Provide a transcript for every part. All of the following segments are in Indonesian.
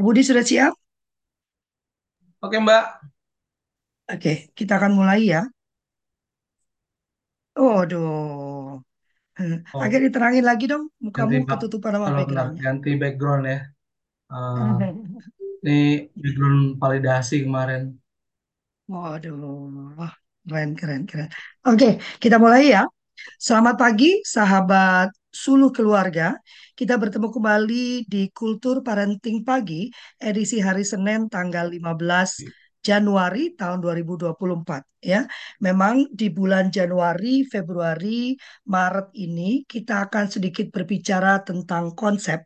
Budi sudah siap? Oke Mbak, Oke, kita akan mulai ya. Oh, aduh. Hmm, Agak oh diterangin lagi dong, ganti mukamu bak ketutupan sama benar backgroundnya. ganti background ya. Eh, ini background validasi kemarin. Waduh, wah, keren, keren, keren. Oke, kita mulai ya. Selamat pagi, sahabat suluh keluarga. Kita bertemu kembali di Kultur Parenting Pagi, edisi hari Senin tanggal 15 Januari tahun 2024. Ya, memang di bulan Januari, Februari, Maret ini kita akan sedikit berbicara tentang konsep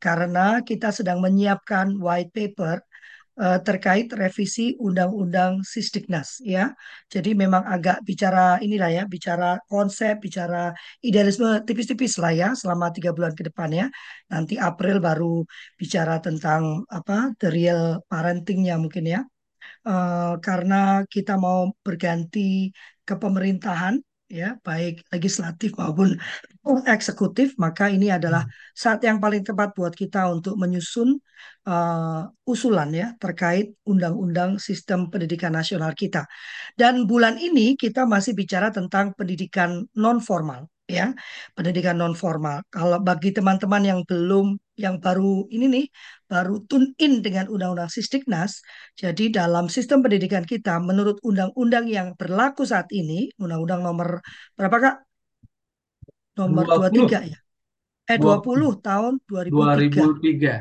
karena kita sedang menyiapkan white paper terkait revisi Undang-Undang Sisdiknas ya. Jadi memang agak bicara inilah ya, bicara konsep, bicara idealisme tipis-tipis lah ya selama tiga bulan ke depan ya. Nanti April baru bicara tentang apa the real parentingnya mungkin ya eh, karena kita mau berganti ke pemerintahan ya baik legislatif maupun eksekutif maka ini adalah Hmm. saat yang paling tepat buat kita untuk menyusun eh, usulan ya terkait undang-undang sistem pendidikan nasional kita dan bulan ini kita masih bicara tentang pendidikan non formal ya pendidikan non formal kalau bagi teman-teman yang belum yang baru ini nih baru tune in dengan undang-undang Sisdiknas jadi dalam sistem pendidikan kita, menurut undang-undang yang berlaku saat ini, undang-undang nomor berapa Kak? Nomor dua dua puluh puluh tiga ya. Eh dua dua puluh puluh tahun dua ribu dua ribu tiga. tiga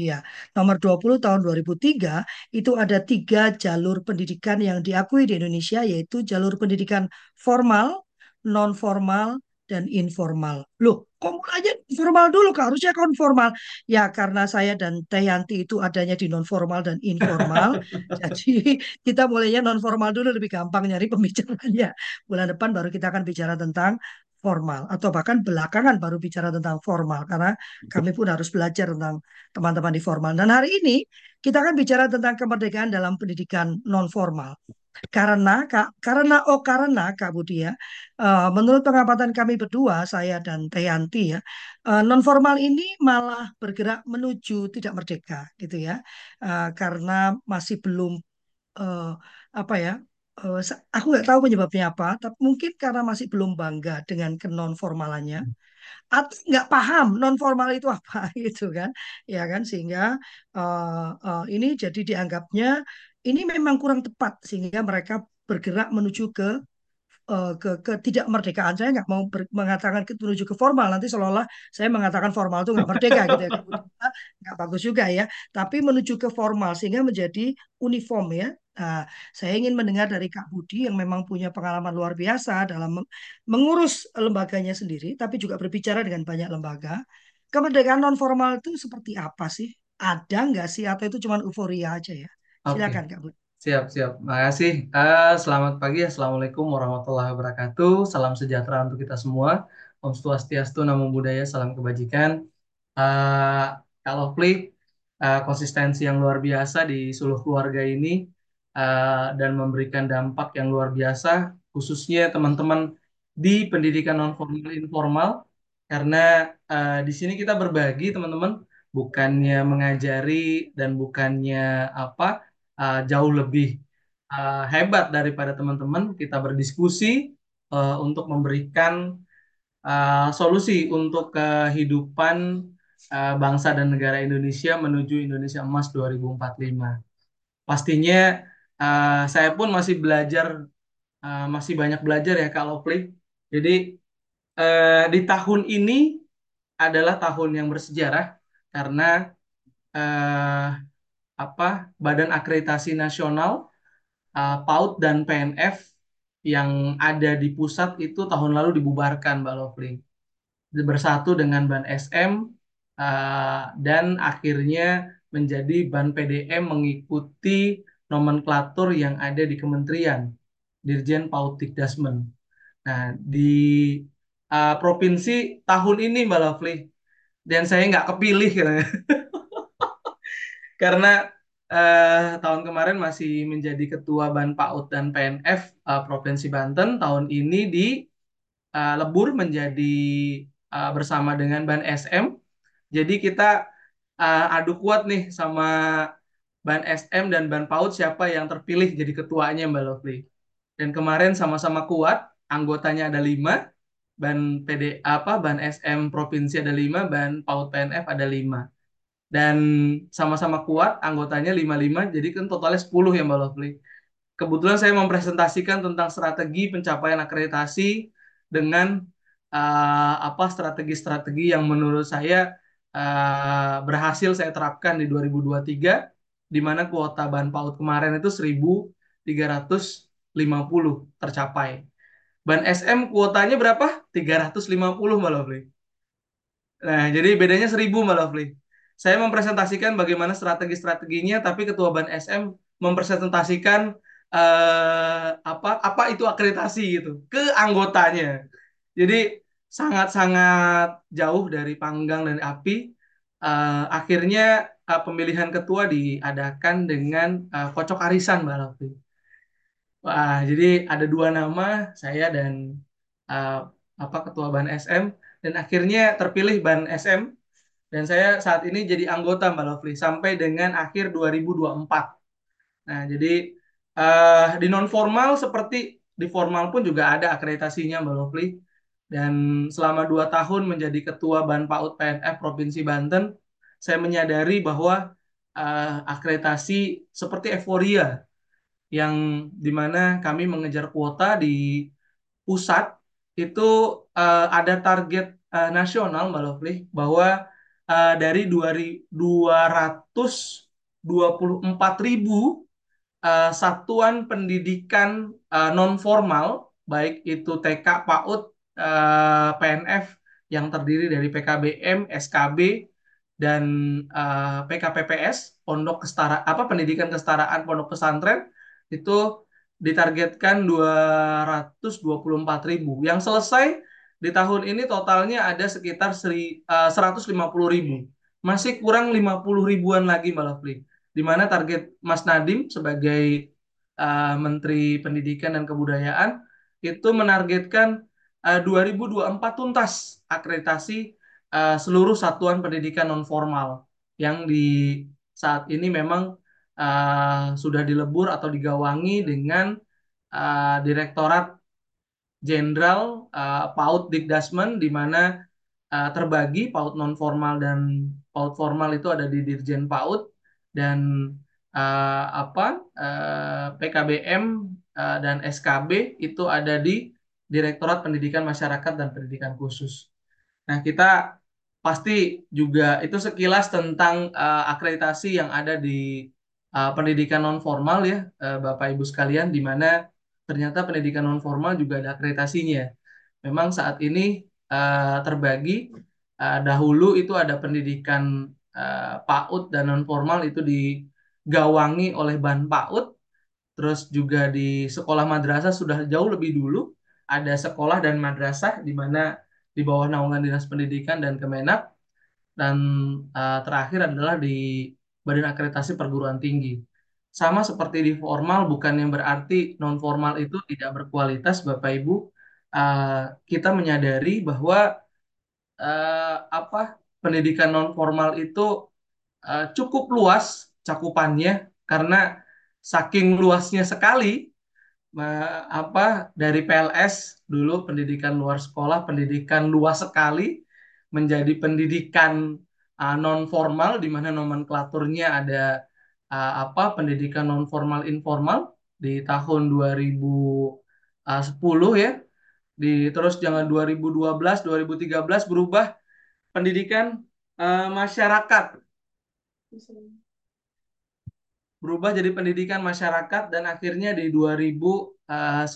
Iya, nomor 20 tahun 2003 itu ada tiga jalur pendidikan yang diakui di Indonesia yaitu jalur pendidikan formal, non formal, dan informal. Loh, kok mulanya formal dulu Kak? Harusnya konformal. Ya, karena saya dan Teh Yanti itu adanya di non formal dan informal. Jadi kita mulainya non formal dulu lebih gampang nyari pembicaranya. Bulan depan baru kita akan bicara tentang formal atau bahkan belakangan baru bicara tentang formal karena kami pun harus belajar tentang teman-teman di formal. Dan hari ini kita akan bicara tentang kemerdekaan dalam pendidikan non formal. Karena Kak, karena oh karena Kak Budi ya, eh, menurut pengamatan kami berdua, saya dan Teh Yanti ya, non formal ini malah bergerak menuju tidak merdeka gitu ya, Eh, karena masih belum eh, apa ya, sa- aku nggak tahu penyebabnya apa, tapi mungkin karena masih belum bangga dengan kenonformalannya atau nggak paham non formal itu apa gitu kan. Ya kan sehingga eh, eh, ini jadi dianggapnya ini memang kurang tepat sehingga mereka bergerak menuju ke eh, ke ketidakmerdekaan saya nggak mau ber- mengatakan ke- menuju ke formal nanti seolah-olah saya mengatakan formal itu nggak merdeka gitu ya. Ah, nggak bagus juga ya tapi menuju ke formal sehingga menjadi uniform ya Nah, saya ingin mendengar dari Kak Budi yang memang punya pengalaman luar biasa dalam meng- mengurus lembaganya sendiri, tapi juga berbicara dengan banyak lembaga. Kemerdekaan non formal itu seperti apa sih? Ada nggak sih? Atau itu cuma euforia aja ya? Oke, Silakan Kak Budi. siap siap. Makasih. Eh, selamat pagi. Assalamualaikum warahmatullahi wabarakatuh. Salam sejahtera untuk kita semua. Om Swastiastu, Namo Buddhaya, salam kebajikan. Eh, kalau Klik, eh, konsistensi yang luar biasa di seluruh keluarga ini eh, dan memberikan dampak yang luar biasa, khususnya teman-teman di pendidikan non formal informal, karena eh, di sini kita berbagi teman-teman, bukannya mengajari dan bukannya apa eh, jauh lebih eh, hebat daripada teman-teman, kita berdiskusi eh, untuk memberikan uh, solusi untuk kehidupan uh, bangsa dan negara Indonesia menuju Indonesia Emas 2045. Pastinya uh, saya pun masih belajar, uh, masih banyak belajar ya kalau Plik. Jadi uh, di tahun ini adalah tahun yang bersejarah karena uh, apa Badan Akreditasi Nasional uh, PAUD dan PNF yang ada di pusat itu tahun lalu dibubarkan, Mbak Lovely. bersatu dengan ban SM uh, dan akhirnya menjadi ban PDM mengikuti nomenklatur yang ada di kementerian Dirjen Pautikdasmen. Nah, di uh, provinsi tahun ini Mbak Lovely dan saya nggak kepilih katanya. karena uh, tahun kemarin masih menjadi ketua Ban PAUD dan PNF uh, Provinsi Banten tahun ini di uh, lebur menjadi uh, bersama dengan Ban SM Jadi kita uh, adu kuat nih sama Ban SM dan Ban PAUD siapa yang terpilih jadi ketuanya Mbak Lovely. Dan kemarin sama-sama kuat, anggotanya ada lima, Ban PD apa Ban SM provinsi ada lima, Ban PAUD PNF ada lima. Dan sama-sama kuat, anggotanya lima lima, jadi kan totalnya 10 ya Mbak Lovely. Kebetulan saya mempresentasikan tentang strategi pencapaian akreditasi dengan uh, apa strategi-strategi yang menurut saya uh, berhasil saya terapkan di 2023 di mana kuota bahan PAUD kemarin itu 1350 tercapai. Ban SM kuotanya berapa? 350 Mbak Lovely. Nah, jadi bedanya 1000 Mbak Lovely. Saya mempresentasikan bagaimana strategi-strateginya, tapi Ketua Ban SM mempresentasikan uh, apa apa itu akreditasi gitu ke anggotanya. Jadi sangat-sangat jauh dari panggang dan api. Uh, akhirnya uh, pemilihan ketua diadakan dengan uh, kocok arisan, Mbak Lofi. Wah, jadi ada dua nama, saya dan uh, apa ketua Ban SM, dan akhirnya terpilih Ban SM, dan saya saat ini jadi anggota Mbak Lovely sampai dengan akhir 2024. Nah, jadi uh, di non formal seperti di formal pun juga ada akreditasinya Mbak Lovely. Dan selama dua tahun menjadi ketua Ban PAUD PNF Provinsi Banten, saya menyadari bahwa uh, akreditasi seperti euforia yang di mana kami mengejar kuota di pusat itu uh, ada target uh, nasional Mbak Lovely bahwa uh, dari 224 ribu uh, satuan pendidikan uh, non formal baik itu TK, PAUD, PNF yang terdiri dari PKBM, SKB, dan PKPPS Pondok Kestara apa Pendidikan Kesetaraan Pondok Pesantren itu ditargetkan 224 ribu. Yang selesai di tahun ini totalnya ada sekitar seri, uh, 150 ribu. Masih kurang 50 ribuan lagi Mbak Lovely. Di mana target Mas Nadim sebagai uh, Menteri Pendidikan dan Kebudayaan itu menargetkan uh, 2024 tuntas akreditasi uh, seluruh satuan pendidikan non formal yang di saat ini memang uh, sudah dilebur atau digawangi dengan uh, Direktorat Jenderal uh, PAUD Dikdasmen di mana uh, terbagi PAUD non formal dan PAUD formal itu ada di Dirjen PAUD dan uh, apa uh, PKBM uh, dan SKB itu ada di Direktorat Pendidikan Masyarakat dan Pendidikan Khusus. Nah, kita pasti juga itu sekilas tentang uh, akreditasi yang ada di uh, pendidikan non formal ya, uh, Bapak Ibu sekalian, di mana ternyata pendidikan non formal juga ada akreditasinya. Memang saat ini uh, terbagi uh, dahulu itu ada pendidikan uh, PAUD dan non formal itu digawangi oleh Ban PAUD, terus juga di sekolah madrasah sudah jauh lebih dulu ada sekolah dan madrasah di mana di bawah naungan Dinas Pendidikan dan Kemenak dan uh, terakhir adalah di Badan Akreditasi Perguruan Tinggi. Sama seperti di formal, bukan yang berarti non formal itu tidak berkualitas, Bapak Ibu. Uh, kita menyadari bahwa uh, apa pendidikan non formal itu uh, cukup luas cakupannya karena saking luasnya sekali apa dari PLS dulu pendidikan luar sekolah, pendidikan luas sekali menjadi pendidikan uh, non formal di mana nomenklaturnya ada uh, apa pendidikan non formal informal di tahun 2010 ya. Di terus jangan 2012, 2013 berubah pendidikan uh, masyarakat berubah jadi pendidikan masyarakat dan akhirnya di 2019 uh,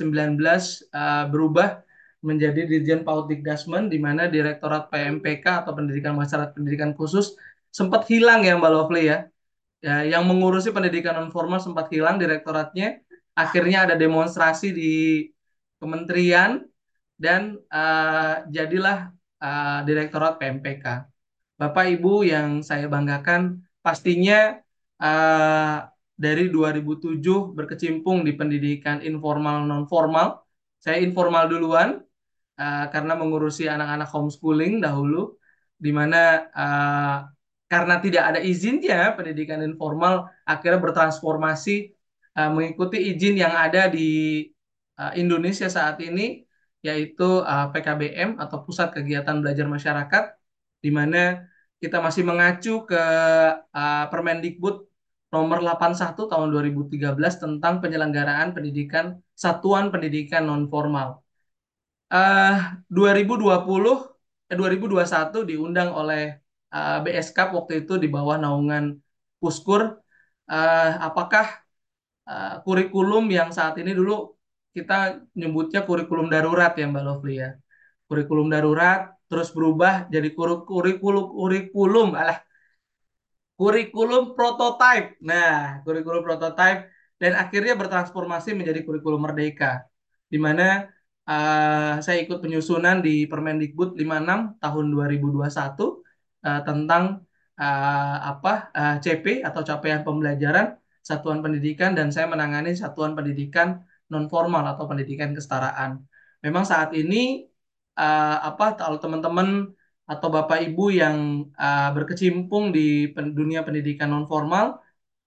berubah menjadi Dirjen PAUD Dikdasmen di mana Direktorat PMPK atau Pendidikan Masyarakat Pendidikan Khusus sempat hilang ya Mbak Lovely ya. Ya yang mengurusi pendidikan non formal sempat hilang direktoratnya. Akhirnya ada demonstrasi di kementerian dan uh, jadilah uh, Direktorat PMPK. Bapak Ibu yang saya banggakan pastinya uh, dari 2007 berkecimpung di pendidikan informal non formal. Saya informal duluan uh, karena mengurusi anak-anak homeschooling dahulu, di mana uh, karena tidak ada izinnya, pendidikan informal akhirnya bertransformasi uh, mengikuti izin yang ada di uh, Indonesia saat ini, yaitu uh, PKBM atau Pusat Kegiatan Belajar Masyarakat, di mana kita masih mengacu ke uh, Permendikbud nomor 81 tahun 2013 tentang penyelenggaraan pendidikan satuan pendidikan non formal. Uh, 2020 eh, 2021 diundang oleh uh, BSK waktu itu di bawah naungan Puskur. Uh, apakah uh, kurikulum yang saat ini dulu kita nyebutnya kurikulum darurat ya Mbak Lovely ya. Kurikulum darurat terus berubah jadi kurikulum kurikulum alah kurikulum prototype. Nah, kurikulum prototype dan akhirnya bertransformasi menjadi kurikulum merdeka di mana uh, saya ikut penyusunan di Permendikbud 56 tahun 2021 uh, tentang uh, apa uh, CP atau capaian pembelajaran satuan pendidikan dan saya menangani satuan pendidikan non formal atau pendidikan kesetaraan. Memang saat ini uh, apa kalau teman-teman atau Bapak Ibu yang uh, berkecimpung di pen dunia pendidikan non formal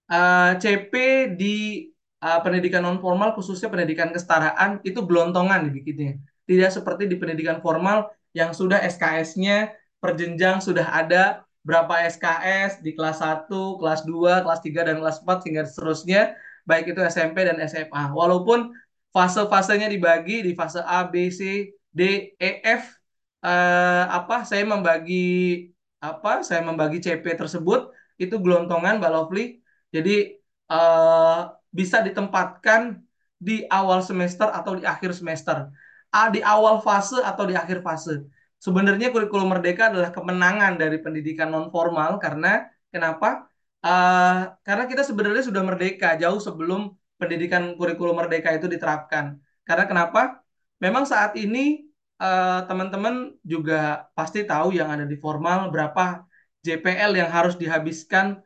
uh, CP di uh, pendidikan non formal khususnya pendidikan kesetaraan itu gelontongan dibikinnya. Tidak seperti di pendidikan formal yang sudah SKS-nya perjenjang sudah ada berapa SKS di kelas 1, kelas 2, kelas 3 dan kelas 4 hingga seterusnya baik itu SMP dan SMA. Walaupun fase-fasenya dibagi di fase A, B, C, D, E, F uh, apa saya membagi apa saya membagi CP tersebut itu gelontongan Mbak Lovely. Jadi uh, bisa ditempatkan di awal semester atau di akhir semester. A di awal fase atau di akhir fase. Sebenarnya kurikulum merdeka adalah kemenangan dari pendidikan non formal karena kenapa? Uh, karena kita sebenarnya sudah merdeka jauh sebelum pendidikan kurikulum merdeka itu diterapkan. Karena kenapa? Memang saat ini eh, teman-teman uh, juga pasti tahu yang ada di formal berapa JPL yang harus dihabiskan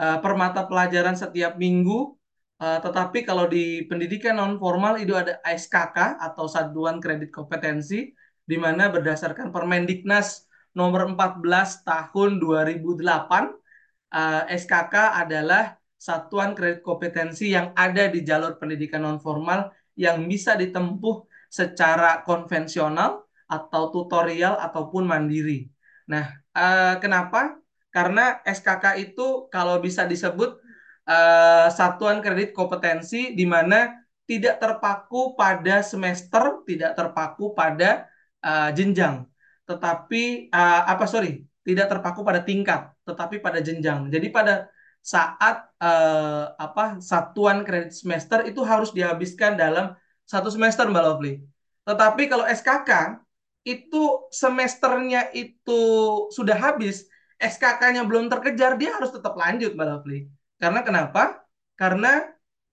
uh, per mata pelajaran setiap minggu Uh, tetapi kalau di pendidikan non formal itu ada SKK atau Satuan Kredit Kompetensi di mana berdasarkan Permendiknas nomor 14 tahun 2008 uh, SKK adalah satuan kredit kompetensi yang ada di jalur pendidikan non formal yang bisa ditempuh secara konvensional atau tutorial ataupun mandiri. Nah, uh, kenapa? Karena SKK itu kalau bisa disebut uh, satuan kredit kompetensi di mana tidak terpaku pada semester, tidak terpaku pada uh, jenjang, tetapi uh, apa sorry, tidak terpaku pada tingkat, tetapi pada jenjang. Jadi pada saat uh, apa satuan kredit semester itu harus dihabiskan dalam satu semester Mbak Lovely. Tetapi kalau SKK itu semesternya itu sudah habis, SKK-nya belum terkejar, dia harus tetap lanjut Mbak Lovely. Karena kenapa? Karena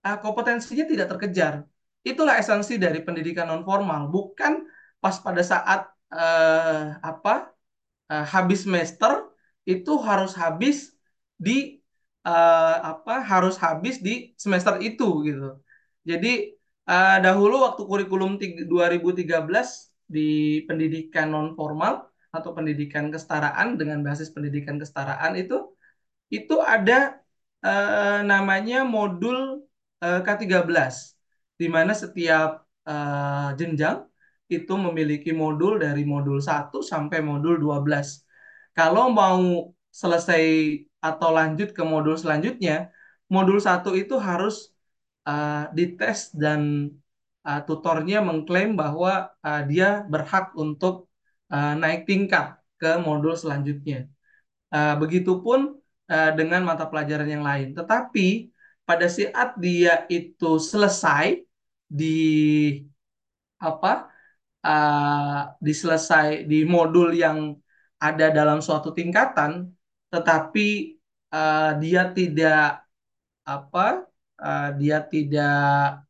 uh, kompetensinya tidak terkejar. Itulah esensi dari pendidikan non formal, bukan pas pada saat uh, apa uh, habis semester itu harus habis di uh, apa harus habis di semester itu gitu. Jadi uh, dahulu waktu kurikulum 2013 di pendidikan non formal atau pendidikan kesetaraan dengan basis pendidikan kesetaraan itu itu ada uh, namanya modul uh, K13 di mana setiap uh, jenjang itu memiliki modul dari modul 1 sampai modul 12. Kalau mau selesai atau lanjut ke modul selanjutnya, modul 1 itu harus uh, dites dan uh, tutornya mengklaim bahwa uh, dia berhak untuk uh, naik tingkat ke modul selanjutnya. Uh, begitupun uh, dengan mata pelajaran yang lain. Tetapi pada saat dia itu selesai di apa uh, diselesai di modul yang ada dalam suatu tingkatan, tetapi uh, dia tidak apa uh, dia tidak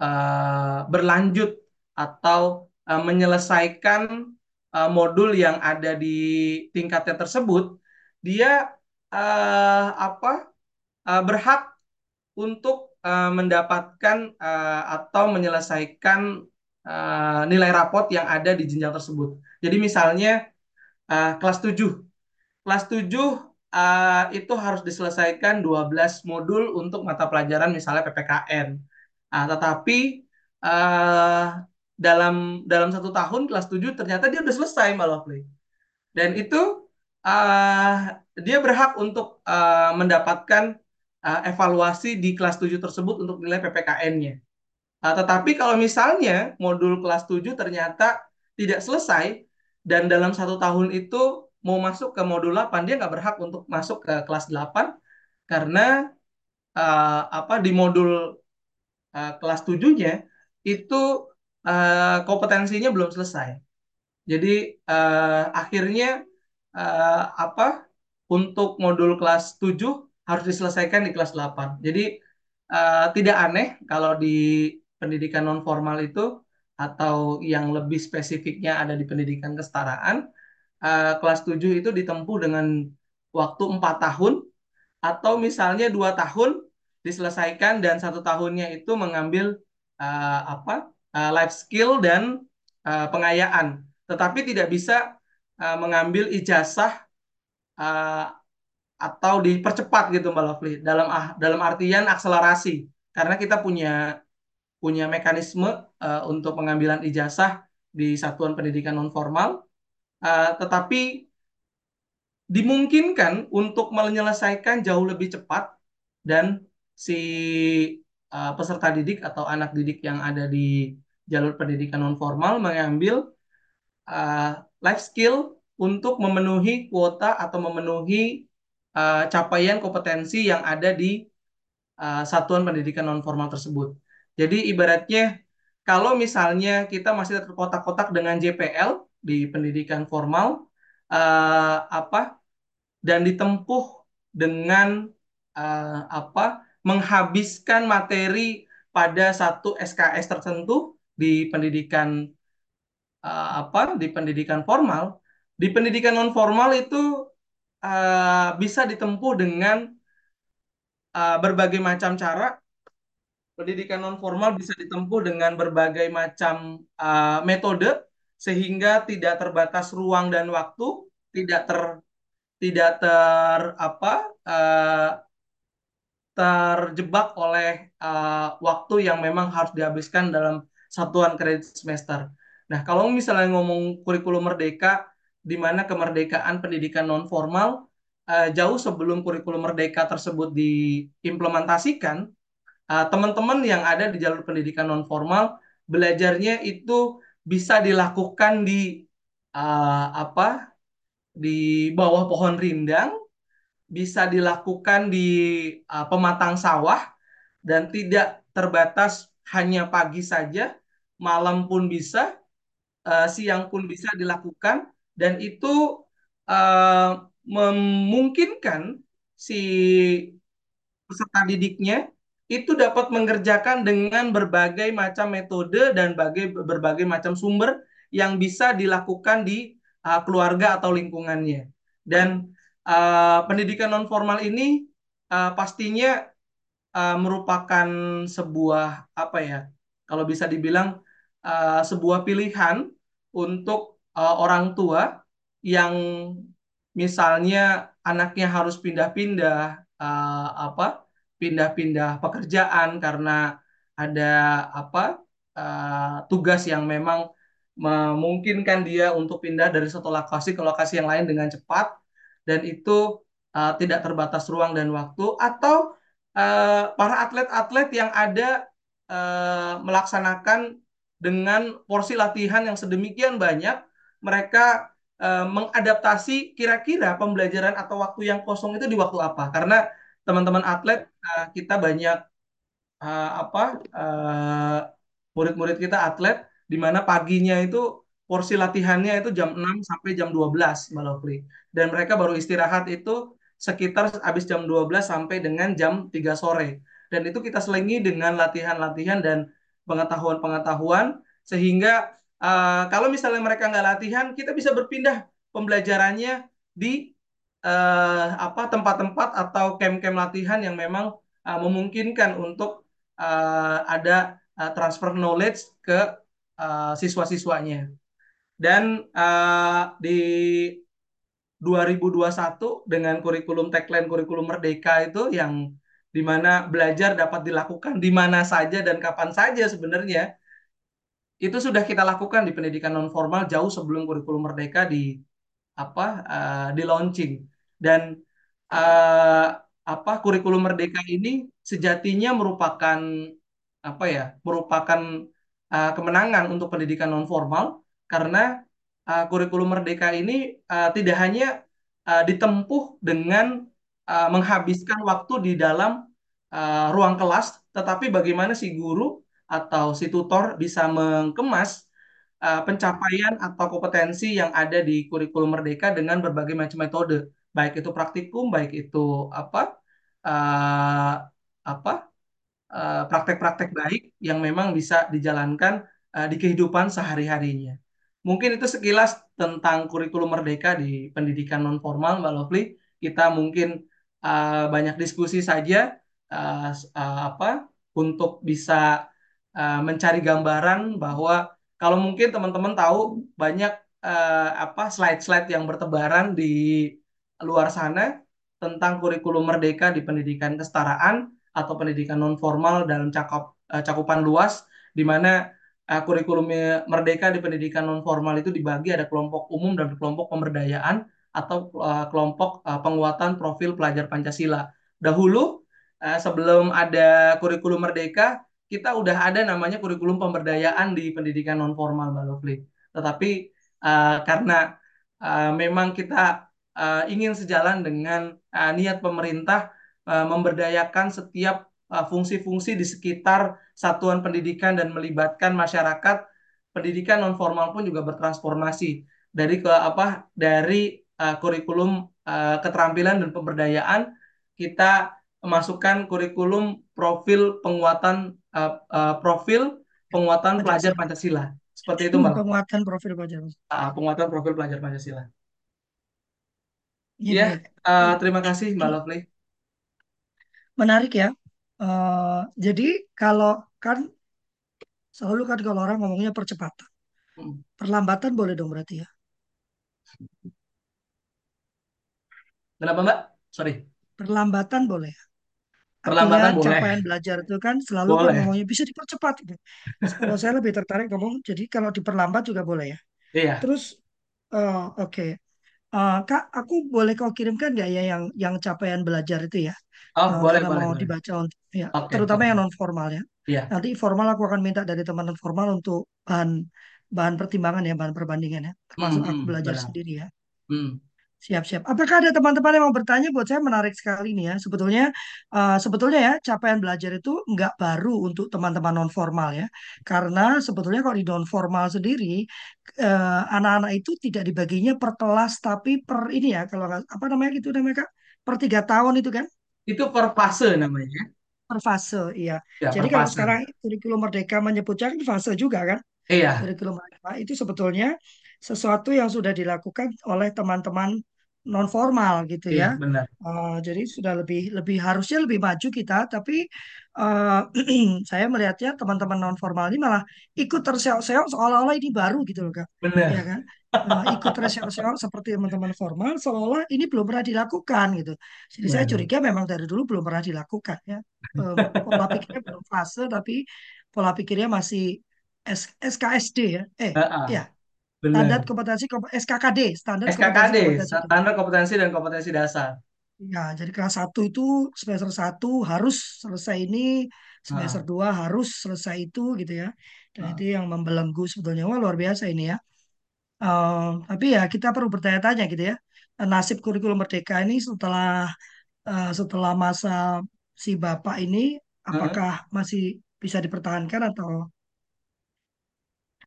uh, berlanjut atau uh, menyelesaikan uh, modul yang ada di tingkatnya tersebut, dia uh, apa uh, berhak untuk uh, mendapatkan uh, atau menyelesaikan uh, nilai rapot yang ada di jenjang tersebut. Jadi misalnya uh, kelas 7. Kelas 7 uh, uh, itu harus diselesaikan 12 modul untuk mata pelajaran misalnya PPKN. Nah, tetapi uh, dalam dalam satu tahun kelas 7 ternyata dia udah selesai Mbak. Dan itu uh, dia berhak untuk uh, mendapatkan uh, evaluasi di kelas 7 tersebut untuk nilai PPKN-nya. Uh, tetapi kalau misalnya modul kelas 7 ternyata tidak selesai dan dalam satu tahun itu mau masuk ke modul 8 dia nggak berhak untuk masuk ke kelas 8 karena uh, apa di modul uh, kelas 7-nya itu uh, kompetensinya belum selesai. Jadi uh, akhirnya uh, apa untuk modul kelas 7 harus diselesaikan di kelas 8. Jadi uh, tidak aneh kalau di pendidikan non formal itu atau yang lebih spesifiknya ada di pendidikan kesetaraan uh, kelas 7 itu ditempuh dengan waktu 4 tahun atau misalnya dua tahun diselesaikan dan satu tahunnya itu mengambil uh, apa uh, life skill dan uh, pengayaan. Tetapi tidak bisa uh, mengambil ijazah uh, atau dipercepat gitu Mbak Lovely dalam ah, dalam artian akselerasi. Karena kita punya punya mekanisme uh, untuk pengambilan ijazah di satuan pendidikan non formal uh, tetapi dimungkinkan untuk menyelesaikan jauh lebih cepat dan si uh, peserta didik atau anak didik yang ada di jalur pendidikan non formal mengambil uh, life skill untuk memenuhi kuota atau memenuhi uh, capaian kompetensi yang ada di uh, satuan pendidikan non formal tersebut. Jadi ibaratnya kalau misalnya kita masih terkotak-kotak dengan JPL di pendidikan formal, uh, apa dan ditempuh dengan uh, apa menghabiskan materi pada satu SKS tertentu di pendidikan uh, apa di pendidikan formal, di pendidikan non formal itu uh, bisa ditempuh dengan uh, berbagai macam cara. Pendidikan non formal bisa ditempuh dengan berbagai macam uh, metode sehingga tidak terbatas ruang dan waktu, tidak ter tidak ter apa uh, terjebak oleh uh, waktu yang memang harus dihabiskan dalam satuan kredit semester. Nah, kalau misalnya ngomong kurikulum merdeka, di mana kemerdekaan pendidikan non formal uh, jauh sebelum kurikulum merdeka tersebut diimplementasikan, uh, teman-teman yang ada di jalur pendidikan non formal belajarnya itu bisa dilakukan di uh, apa? Di bawah pohon rindang, bisa dilakukan di uh, pematang sawah dan tidak terbatas hanya pagi saja, malam pun bisa, uh, siang pun bisa dilakukan dan itu uh, memungkinkan si peserta didiknya itu dapat mengerjakan dengan berbagai macam metode dan berbagai berbagai macam sumber yang bisa dilakukan di uh, keluarga atau lingkungannya. Dan uh, pendidikan non formal ini uh, pastinya uh, merupakan sebuah apa ya? Kalau bisa dibilang uh, sebuah pilihan untuk uh, orang tua yang misalnya anaknya harus pindah-pindah uh, apa? Pindah-pindah pekerjaan karena ada apa? Uh, tugas yang memang memungkinkan dia untuk pindah dari satu lokasi ke lokasi yang lain dengan cepat dan itu uh, tidak terbatas ruang dan waktu atau uh, para atlet-atlet yang ada uh, melaksanakan dengan porsi latihan yang sedemikian banyak mereka uh, mengadaptasi kira-kira pembelajaran atau waktu yang kosong itu di waktu apa karena teman-teman atlet uh, kita banyak uh, apa murid-murid uh, kita atlet di mana paginya itu porsi latihannya itu jam 6 sampai jam 12 Mbak Lovely. Dan mereka baru istirahat itu sekitar habis jam 12 sampai dengan jam 3 sore. Dan itu kita selingi dengan latihan-latihan dan pengetahuan-pengetahuan sehingga uh, kalau misalnya mereka nggak latihan, kita bisa berpindah pembelajarannya di uh, apa tempat-tempat atau camp-camp latihan yang memang uh, memungkinkan untuk uh, ada uh, transfer knowledge ke uh, siswa-siswanya. Dan uh, di 2021 dengan kurikulum tagline kurikulum Merdeka itu yang di mana belajar dapat dilakukan di mana saja dan kapan saja sebenarnya itu sudah kita lakukan di pendidikan non formal jauh sebelum kurikulum Merdeka di apa uh, di launching dan uh, apa kurikulum Merdeka ini sejatinya merupakan apa ya merupakan uh, kemenangan untuk pendidikan non formal karena uh, kurikulum Merdeka ini uh, tidak hanya uh, ditempuh dengan uh, menghabiskan waktu di dalam uh, ruang kelas, tetapi bagaimana si guru atau si tutor bisa mengemas uh, pencapaian atau kompetensi yang ada di kurikulum Merdeka dengan berbagai macam metode, baik itu praktikum, baik itu apa uh, apa praktek-praktek baik yang memang bisa dijalankan uh, di kehidupan sehari-harinya. Mungkin itu sekilas tentang kurikulum Merdeka di pendidikan non formal, Mbak Lovely. Kita mungkin uh, banyak diskusi saja uh, uh, apa untuk bisa uh, mencari gambaran bahwa kalau mungkin teman-teman tahu banyak uh, apa slide-slide yang bertebaran di luar sana tentang kurikulum Merdeka di pendidikan kesetaraan atau pendidikan non formal dalam cakup uh, cakupan luas di mana uh, kurikulum Merdeka di pendidikan non formal itu dibagi ada kelompok umum dan kelompok pemberdayaan atau uh, kelompok uh, penguatan profil pelajar Pancasila. Dahulu uh, sebelum ada kurikulum Merdeka, kita udah ada namanya kurikulum pemberdayaan di pendidikan non formal, Mbak Lovely. Tetapi uh, karena uh, memang kita uh, ingin sejalan dengan uh, niat pemerintah uh, memberdayakan setiap fungsi-fungsi uh, di sekitar satuan pendidikan dan melibatkan masyarakat, pendidikan non formal pun juga bertransformasi dari ke apa dari uh, kurikulum uh, keterampilan dan pemberdayaan kita masukkan kurikulum profil penguatan uh, uh, profil penguatan pelajar Pancasila. Seperti itu, Mbak. Penguatan profil pelajar. Uh, penguatan profil pelajar Pancasila. Iya, ya, uh, terima kasih Mbak Lovely. Menarik ya. Uh, jadi kalau kan selalu kan kalau orang ngomongnya percepatan, hmm. perlambatan boleh dong berarti ya. Kenapa Mbak? Sorry. Perlambatan boleh. Perlambatan Artinya boleh. capaian belajar itu kan selalu kan Boleh. ngomongnya bisa dipercepat gitu. Kalau saya lebih tertarik ngomong, jadi kalau diperlambat juga boleh ya. Iya. Terus, eh, oke, Eh, Kak, aku boleh kau kirimkan nggak ya yang yang capaian belajar itu ya? Oh, Eh, boleh, karena boleh, mau boleh. dibaca untuk ya, Oke, terutama oke. yang non formal ya. Iya. Nanti formal aku akan minta dari teman non formal untuk bahan bahan pertimbangan ya, bahan perbandingan ya, Hmm, termasuk aku hmm, belajar benar. sendiri ya. Hmm. Siap-siap. Apakah ada teman-teman yang mau bertanya? Buat saya menarik sekali nih ya. Sebetulnya, uh, sebetulnya ya capaian belajar itu nggak baru untuk teman-teman non formal ya. Karena sebetulnya kalau di non formal sendiri, uh, anak-anak itu tidak dibaginya per kelas, tapi per ini ya. Kalau apa namanya itu namanya kak? Per tiga tahun itu kan? Itu per fase namanya. Per fase, iya. Ya, Jadi kalau fase. sekarang kurikulum Merdeka menyebutnya kan fase juga kan? Iya. Kurikulum Merdeka itu sebetulnya sesuatu yang sudah dilakukan oleh teman-teman non formal gitu Iya, ya. benar. Uh, jadi sudah lebih lebih harusnya lebih maju kita, tapi uh, saya melihatnya teman-teman non formal ini malah ikut terseok-seok seolah-olah ini baru gitu loh kak, Benar. ya kan? Uh, ikut terseok-seok seperti teman-teman formal seolah-olah ini belum pernah dilakukan gitu. Jadi saya Benar. curiga memang dari dulu belum pernah dilakukan ya. Um, pola pikirnya belum fase, tapi pola pikirnya masih SKSD ya. Eh, Uh-uh. ya. Benar. Standar kompetensi kom- SKKD, standar kompetensi SKKD, kompetensi. standar kompetensi dan kompetensi dasar. Ya, jadi kelas 1 itu semester 1 harus selesai ini, semester Ah. 2 harus selesai itu gitu ya. Dan Ah. itu yang membelenggu sebetulnya. Wah, luar biasa ini ya. Uh, tapi ya kita perlu bertanya-tanya gitu ya. Nasib kurikulum merdeka ini setelah uh, setelah masa si Bapak ini apakah masih bisa dipertahankan atau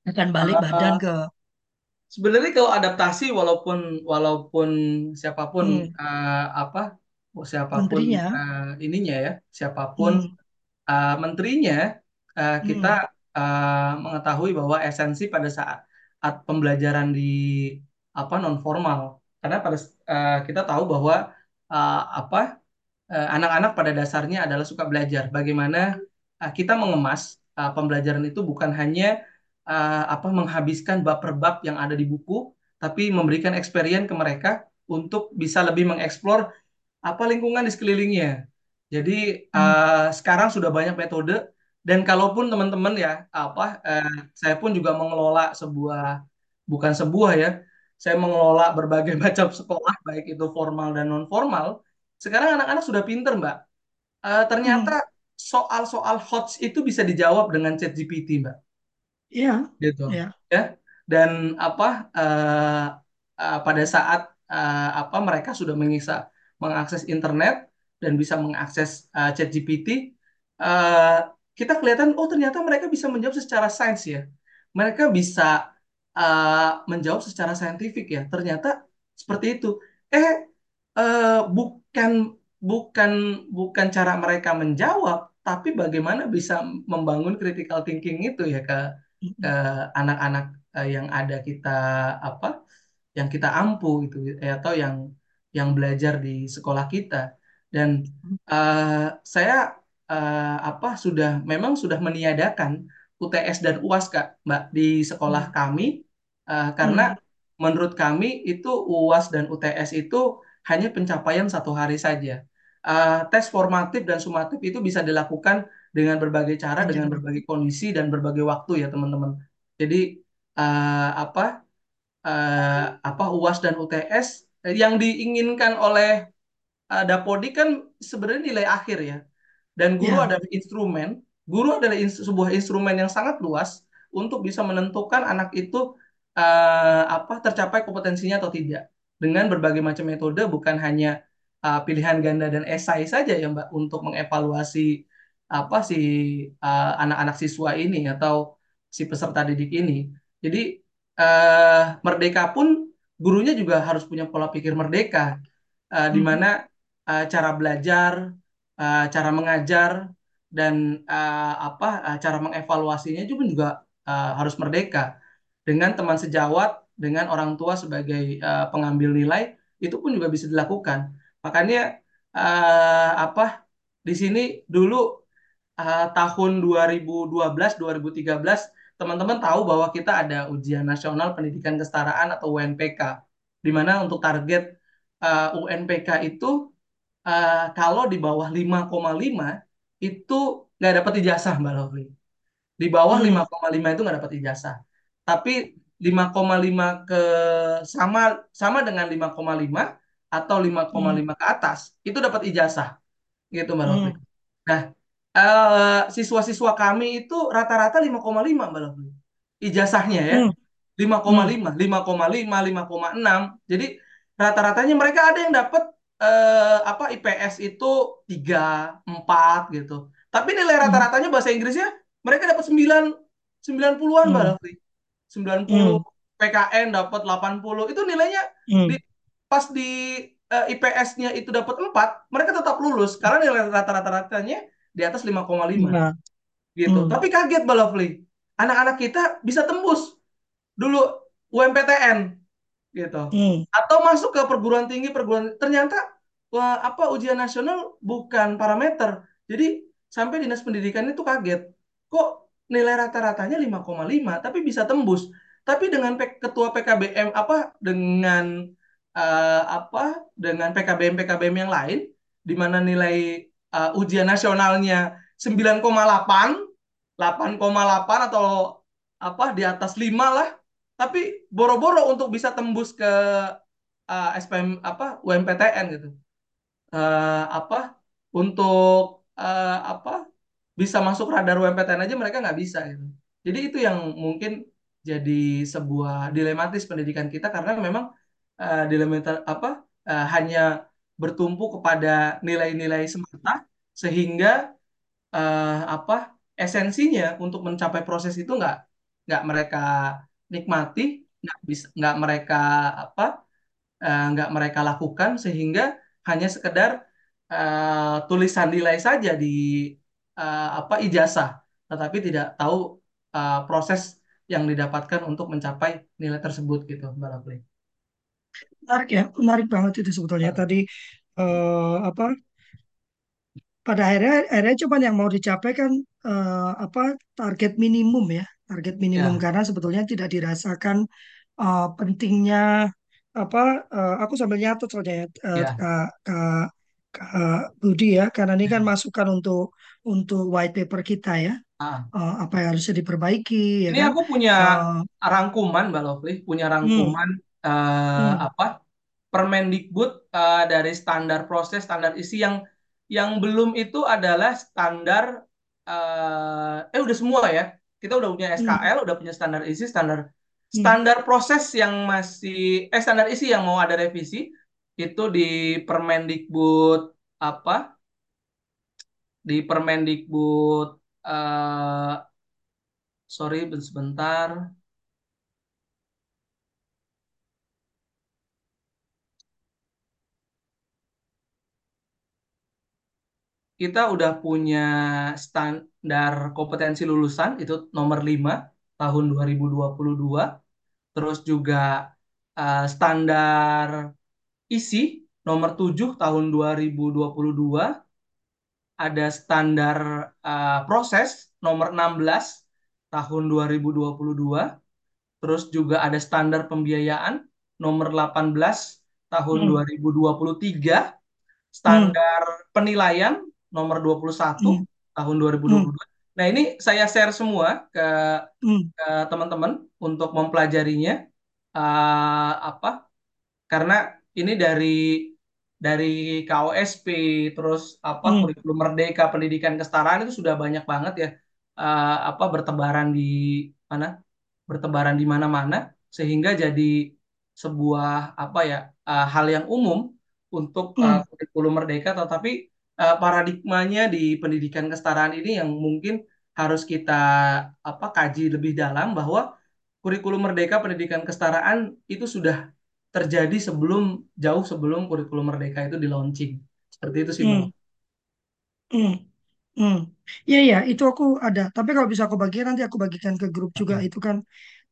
akan balik Uh, badan ke Sebenarnya kalau adaptasi walaupun walaupun siapa pun hmm, uh, apa siapa pun menterinya? uh, ininya ya, siapa pun Hmm, uh, menterinya uh, kita hmm, uh, mengetahui bahwa esensi pada saat at pembelajaran di apa non formal karena pada uh, kita tahu bahwa uh, apa uh, anak-anak pada dasarnya adalah suka belajar. Bagaimana uh, kita mengemas uh, pembelajaran itu bukan hanya uh, apa menghabiskan bab per bab yang ada di buku, tapi memberikan experience ke mereka untuk bisa lebih mengeksplor apa lingkungan di sekelilingnya. Jadi Hmm. eh, sekarang sudah banyak metode dan kalaupun teman-teman ya apa eh, saya pun juga mengelola sebuah bukan sebuah ya, saya mengelola berbagai macam sekolah baik itu formal dan non formal. Sekarang anak-anak sudah pinter, Mbak. Eh, ternyata Hmm. soal-soal HOTS itu bisa dijawab dengan ChatGPT, Mbak Ya, gitu. ya. ya dan apa eh, eh, pada saat eh, apa mereka sudah mengisa mengakses internet dan bisa mengakses eh, ChatGPT eh, kita kelihatan oh ternyata mereka bisa menjawab secara sains ya. Mereka bisa eh, menjawab secara saintifik ya. Ternyata seperti itu. Eh eh, bukan bukan bukan cara mereka menjawab tapi bagaimana bisa membangun critical thinking itu ya ke Hmm. anak-anak eh, yang ada kita apa yang kita ampu gitu eh, atau yang yang belajar di sekolah kita dan eh, saya eh, apa sudah memang sudah meniadakan UTS dan UAS Kak Mbak di sekolah Hmm. kami eh, karena Hmm. menurut kami itu UAS dan UTS itu hanya pencapaian satu hari saja. Eh, tes formatif dan sumatif itu bisa dilakukan dengan berbagai cara, dengan Lanjut. berbagai kondisi dan berbagai waktu ya teman-teman. Jadi eh, apa eh, apa UAS dan UTS yang diinginkan oleh eh, Dapodi kan sebenarnya nilai akhir ya. Dan guru Ya. adalah instrumen, guru adalah ins- sebuah instrumen yang sangat luas untuk bisa menentukan anak itu eh, apa tercapai kompetensinya atau tidak. Dengan berbagai macam metode, bukan hanya eh, pilihan ganda dan esai saja ya Mbak untuk mengevaluasi apa si eh, anak-anak siswa ini atau si peserta didik ini. Jadi eh, merdeka pun gurunya juga harus punya pola pikir merdeka, di Hmm. mana eh, cara belajar eh, cara mengajar dan eh, apa eh, cara mengevaluasinya juga juga eh, harus merdeka dengan teman sejawat dengan orang tua sebagai eh, pengambil nilai itu pun juga bisa dilakukan makanya eh, apa di sini dulu eh, tahun 2012 2013 teman-teman tahu bahwa kita ada ujian nasional pendidikan kesetaraan atau UNPK di mana untuk target eh, UNPK itu eh, kalau di bawah 5,5 itu nggak dapat ijazah Mbak Lovely. Di bawah Hmm. 5,5 itu nggak dapat ijazah. Tapi 5,5 ke sama sama dengan 5,5 atau Hmm. 5,5 ke atas itu dapat ijazah gitu Mbak Lovely. Hmm. Nah, eh, siswa-siswa kami itu rata-rata 5,5 Mbak Lovely. Ijazahnya ya. Hmm. lima lima koma Hmm. lima lima koma lima lima koma enam Jadi rata-ratanya mereka ada yang dapat eh, apa IPS itu 3 4 gitu. Tapi nilai Hmm. rata-ratanya bahasa Inggrisnya mereka dapat 9 90-an Mbak Hmm. Rafli. 90 Hmm. PKN dapat 80. Itu nilainya di Hmm. pas di eh, IPS-nya itu dapat 4, mereka tetap lulus karena nilai rata-ratanya di atas 5,5 Nah. gitu. Hmm. Tapi kaget Mbak Lovely. Anak-anak kita bisa tembus dulu UMPTN gitu. Hmm. Atau masuk ke perguruan tinggi, perguruan ternyata wah, apa ujian nasional bukan parameter. Jadi sampai dinas pendidikan itu kaget. Kok nilai rata-ratanya 5,5 tapi bisa tembus. Tapi dengan P- ketua PKBM apa dengan eh, apa dengan PKBM PKBM yang lain di mana nilai eh, ujian nasionalnya 9,8 8,8 atau apa di atas 5 lah. Tapi boro-boro untuk bisa tembus ke uh, SPM apa UMPTN gitu. Eh, apa untuk eh, apa bisa masuk radar UMPTN aja mereka nggak bisa gitu. Jadi itu yang mungkin jadi sebuah dilematis pendidikan kita karena memang eh, dilematis apa eh, hanya bertumpu kepada nilai-nilai semata sehingga eh, apa esensinya untuk mencapai proses itu nggak nggak mereka nikmati nggak bisa nggak mereka apa eh, nggak mereka lakukan sehingga hanya sekedar eh, tulisan nilai saja di eh, apa ijazah tetapi tidak tahu eh, proses yang didapatkan untuk mencapai nilai tersebut gitu Mbak Lovely. Menarik ya, menarik banget itu sebetulnya. Tadi eh, apa pada akhirnya akhirnya cuma yang mau dicapai kan eh, apa target minimum ya target minimum. Ya, karena sebetulnya tidak dirasakan eh, pentingnya apa eh, aku sambil nyatet soalnya ya eh, Ya. Kak, Kak, Kak Budi ya. Karena ini kan Ya. masukan untuk untuk white paper kita ya. Ah. Eh, apa yang harusnya diperbaiki ya Ini kan? aku punya Eh, rangkuman, Mbak Lovely, punya hmm, eh, hmm, apa Permendikbud eh, dari standar proses, standar isi yang yang belum itu adalah standar eh eh udah semua ya. Kita udah punya hmm, SKL, udah punya standar isi, standar hmm, standar proses yang masih eh standar isi yang mau ada revisi itu di Permendikbud apa? Di Permendikbud eh sorry sebentar. Kita udah punya standar kompetensi lulusan itu nomor 5 tahun 2022. Terus juga eh, standar isi nomor 7 tahun 2022. Ada standar eh, proses nomor 16 tahun 2022. Terus juga ada standar pembiayaan nomor 18 tahun hmm, 2023 hmm, standar penilaian nomor 21 hmm, tahun hmm, 2022. Nah, ini saya share semua ke ke teman-teman untuk mempelajarinya. Eh, apa? Karena ini dari dari KOSP terus apa hmm, kurikulum Merdeka Pendidikan Kesetaraan itu sudah banyak banget ya. Eh, apa bertebaran di mana? Bertebaran di mana-mana sehingga jadi sebuah apa ya eh, hal yang umum untuk hmm, kurikulum Merdeka. Tetapi eh, paradigmanya di pendidikan kesetaraan ini yang mungkin harus kita apa kaji lebih dalam bahwa kurikulum Merdeka Pendidikan Kesetaraan itu sudah terjadi sebelum jauh sebelum kurikulum Merdeka itu di launching. Seperti itu sih, Mbak. hmm, hmm. Hmm. Iya ya, itu aku ada. Tapi kalau bisa aku bagikan nanti aku bagikan ke grup juga. Itu kan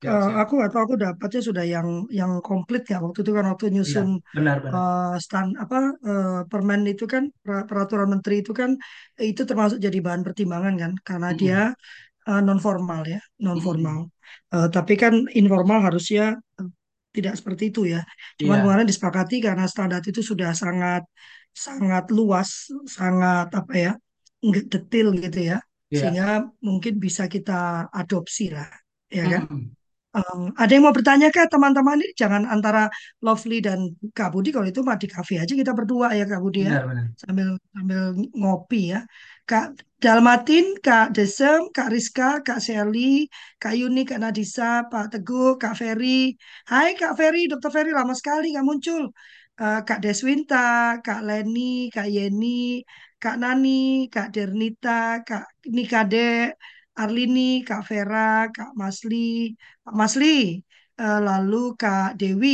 siap, eh, siap. aku atau aku dapatnya sudah yang yang komplit ya. Waktu itu kan waktu Iya, nyusun benar-benar. eh, stand apa eh, permen itu kan per- peraturan menteri itu kan itu termasuk jadi bahan pertimbangan kan karena dia Mm-mm. non formal ya, non formal. Mm-mm. tapi kan informal harusnya tidak seperti itu ya. Cuman Iya, kemarin disepakati karena standar itu sudah sangat sangat luas, sangat apa ya, nggak detail gitu ya, iya. sehingga mungkin bisa kita adopsi lah, ya kan? Em, ada yang mau bertanya kah teman-teman ini? Jangan antara Lovely dan Kak Budi kalau itu mah di kafe aja kita berdua ya Kak Budi ya, Benar-benar. sambil sambil ngopi ya. Kak Dalmatin, Kak Desem, Kak Rizka, Kak Sally, Kak Yuni, Kak Nadisa, Pak Teguh, Kak Ferry. Hai Kak Ferry, Dokter Ferry lama sekali nggak muncul. Eh, Kak Deswinta, Kak Leni, Kak Yeni, Kak Nani, Kak Dernita, Kak Nikade, Arlini, Kak Vera, Kak Masli, Pak Masli, eh, lalu Kak Dewi,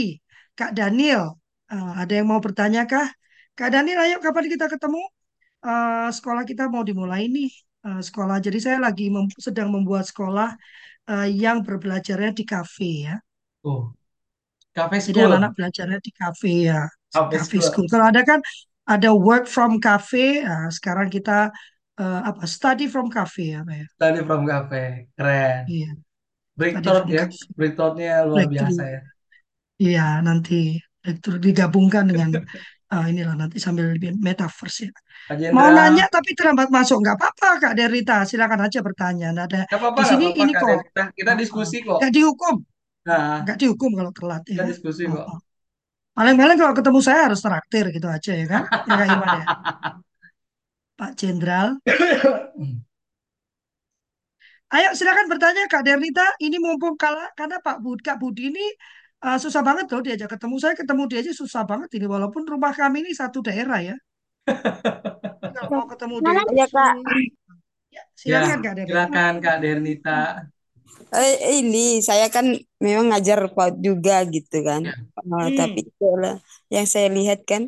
Kak Daniel. Eh, ada yang mau bertanya kah? Kak Daniel, ayo kapan kita ketemu? Eh, sekolah kita mau dimulai nih. Eh, sekolah. Jadi saya lagi mem- sedang membuat sekolah yang berbelajarnya di kafe ya. Oh, cafe Jadi school. anak-anak belajarnya di kafe ya, kafe school. school. Kalau ada kan ada work from cafe. Nah, sekarang kita eh, apa study from cafe ya, Pak ya. Study from cafe. Keren. Iya, study Breakthrough from ya. cafe. Breakthrough-nya luar biasa Breakthrough. ya. Iya, nanti itu digabungkan dengan ah, inilah nanti sambil di metaverse ya. Pak Mau nanya tapi terlambat masuk nggak apa-apa Kak Derita, silakan aja bertanya. Nggak ada apa-apa, di sini apa-apa, ini Kak kok Delita. Kita diskusi kok. nggak dihukum, Nah, nggak dihukum kalau telat kita ya. diskusi Ah, kok. ah. Paling-paling kalau ketemu saya harus traktir gitu aja ya kan? Ya Kak Iman ya, Pak Jenderal. Ayo silakan bertanya Kak Dernita. Ini mumpung kalah karena Pak Bud, Kak Budi ini eh, susah banget loh diajak ketemu. Saya ketemu dia aja susah banget ini walaupun rumah kami ini satu daerah ya. Kalau mau ketemu dia ya Kak. sulit. Ya, Ya, silakan Kak Dernita. silakan Kak Dernita. Eh, ini saya kan memang ngajar PAUD juga gitu kan. Ya, Eh, tapi Hmm, itulah yang saya lihat kan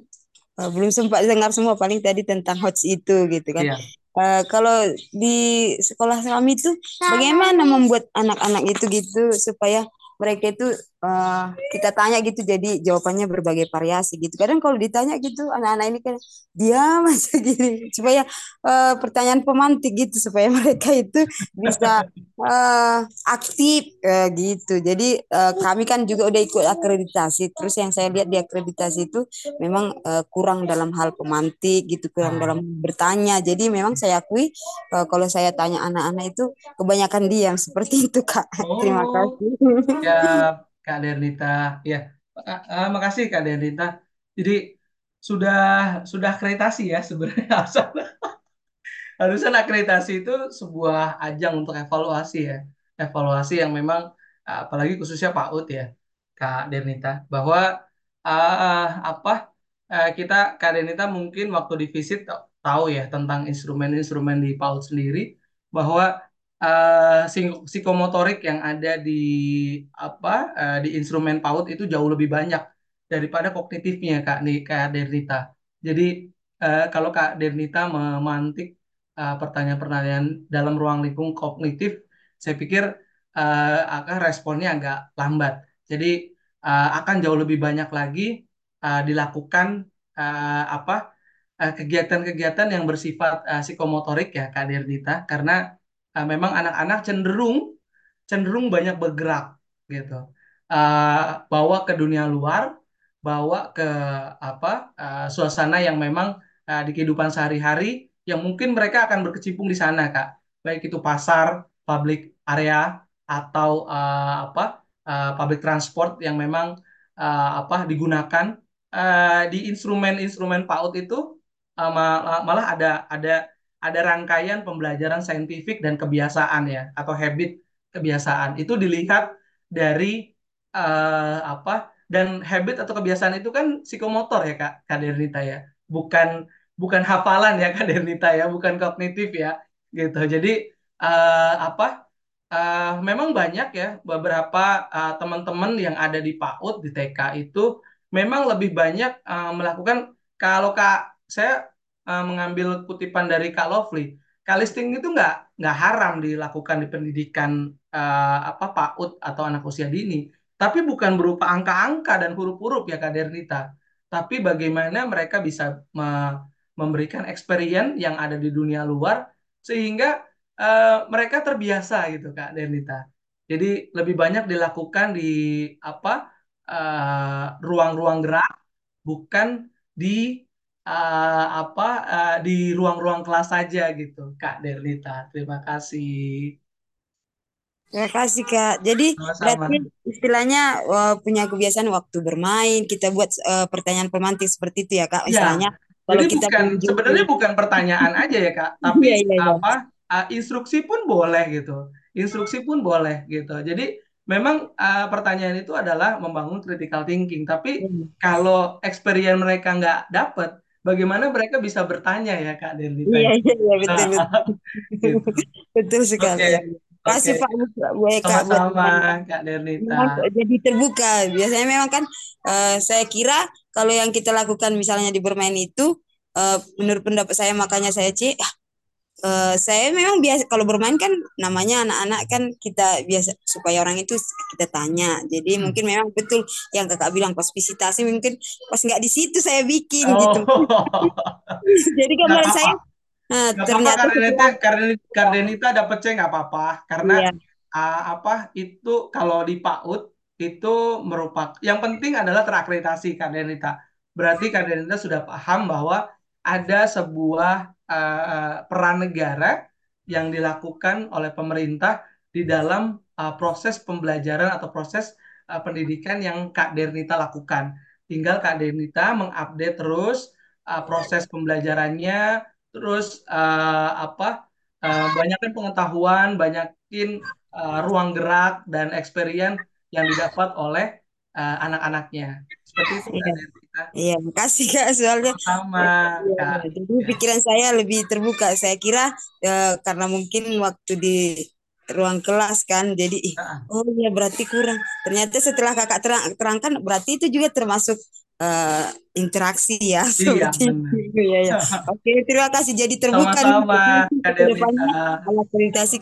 eh, belum sempat dengar semua paling tadi tentang HOTS itu gitu kan. iya. Eh, kalau di sekolah kami itu bagaimana membuat anak-anak itu gitu supaya mereka itu uh, kita tanya gitu jadi jawabannya berbagai variasi gitu. Kadang kalau ditanya gitu anak-anak ini kan diam aja gini supaya uh, pertanyaan pemantik gitu supaya mereka itu bisa uh, aktif uh, gitu. Jadi uh, kami kan juga udah ikut akreditasi. Terus yang saya lihat di akreditasi itu memang uh, kurang dalam hal pemantik gitu kurang dalam bertanya. Jadi memang saya akui uh, kalau saya tanya anak-anak itu kebanyakan diam. Seperti itu kak. Oh, terima kasih. Ya Kak Dernita. Ya, uh, makasih Kak Dernita. Jadi sudah sudah akreditasi ya sebenarnya harusnya akreditasi itu sebuah ajang untuk evaluasi ya. Evaluasi yang memang apalagi khususnya Pak Ut ya, Kak Dernita, bahwa uh, apa uh, kita Kak Dernita mungkin waktu di visit tahu ya tentang instrumen-instrumen di PAUD sendiri bahwa uh, psikomotorik yang ada di apa uh, di instrumen PAUD itu jauh lebih banyak daripada kognitifnya Kak nih Kak Dernita. Jadi uh, kalau Kak Dernita memantik pertanyaan-pertanyaan dalam ruang lingkung kognitif, saya pikir uh, akan responnya agak lambat. Jadi uh, akan jauh lebih banyak lagi uh, dilakukan uh, apa kegiatan-kegiatan yang bersifat uh, psikomotorik ya Kak Dernita karena uh, memang anak-anak cenderung cenderung banyak bergerak gitu. Uh, bawa ke dunia luar bawa ke apa uh, suasana yang memang uh, di kehidupan sehari-hari yang mungkin mereka akan berkecimpung di sana kak. Baik itu pasar public area atau uh, apa uh, public transport yang memang uh, apa digunakan uh, di instrumen-instrumen PAUD itu uh, malah ada ada ada rangkaian pembelajaran saintifik dan kebiasaan ya atau habit kebiasaan. Itu dilihat dari uh, apa dan habit atau kebiasaan itu kan psikomotor ya kak Kadernita ya. Bukan bukan hafalan ya Kadernita ya bukan kognitif ya gitu. Jadi uh, apa uh, memang banyak ya beberapa uh, teman-teman yang ada di PAUD di TK itu memang lebih banyak uh, melakukan kalau kak saya uh, mengambil kutipan dari Kak Lovely, kalisting itu nggak nggak haram dilakukan di pendidikan uh, apa PAUD atau anak usia dini, tapi bukan berupa angka-angka dan huruf-huruf ya Kak Dernita, tapi bagaimana mereka bisa me memberikan experience yang ada di dunia luar sehingga uh, mereka terbiasa gitu Kak Dernita. Jadi lebih banyak dilakukan di apa ruang-ruang uh, gerak bukan di uh, apa uh, di ruang-ruang kelas saja gitu, Kak Derlita. Terima kasih. Terima kasih Kak. Jadi Sama-sama. berarti istilahnya uh, punya kebiasaan waktu bermain kita buat uh, pertanyaan pemantik seperti itu ya Kak. Iya. Istilahnya ya. kalau Jadi kita bukan sebenarnya bukan pertanyaan aja ya Kak, tapi ya, ya, ya. apa uh, instruksi pun boleh gitu. Instruksi pun boleh gitu. Jadi memang uh, pertanyaan itu adalah membangun critical thinking. Tapi hmm. kalau experience mereka nggak dapet, bagaimana mereka bisa bertanya ya Kak Derlita? Iya, iya, iya betul. gitu. betul sekali. Okay. Ya. Kasih okay. Pak Bu Eka Sama-sama Kak Derlita. Jadi terbuka. Biasanya memang kan uh, saya kira kalau yang kita lakukan misalnya di bermain itu uh, menurut pendapat saya makanya saya ah, Uh, saya memang biasa kalau bermain kan namanya anak-anak kan kita biasa supaya orang itu kita tanya jadi hmm. mungkin memang betul yang kakak bilang pas visitasi mungkin pas nggak di situ saya bikin oh. gitu jadi gambar saya nah, ternyata apa, karena Kardenita dapat cek nggak apa-apa karena iya. uh, apa itu kalau di PAUD itu merupakan yang penting adalah terakreditasi Kardenita berarti Kardenita sudah paham bahwa ada sebuah uh, peran negara yang dilakukan oleh pemerintah di dalam uh, proses pembelajaran atau proses uh, pendidikan yang Kak Dernita lakukan. Tinggal Kak Dernita mengupdate terus uh, proses pembelajarannya, terus uh, apa uh, banyakin pengetahuan, banyakin uh, ruang gerak dan experience yang didapat oleh uh, anak-anaknya. Seperti itu Kak Dernita. Iya, makasih Kak soalnya. Sama. Ya, Jadi pikiran saya lebih terbuka. Saya kira ya, karena mungkin waktu di ruang kelas kan, jadi oh iya berarti kurang. Ternyata setelah kakak terang, terangkan berarti itu juga termasuk eh, interaksi ya Iya, itu ya ya. Oke, terima kasih. Jadi terbuka Sama-sama, depannya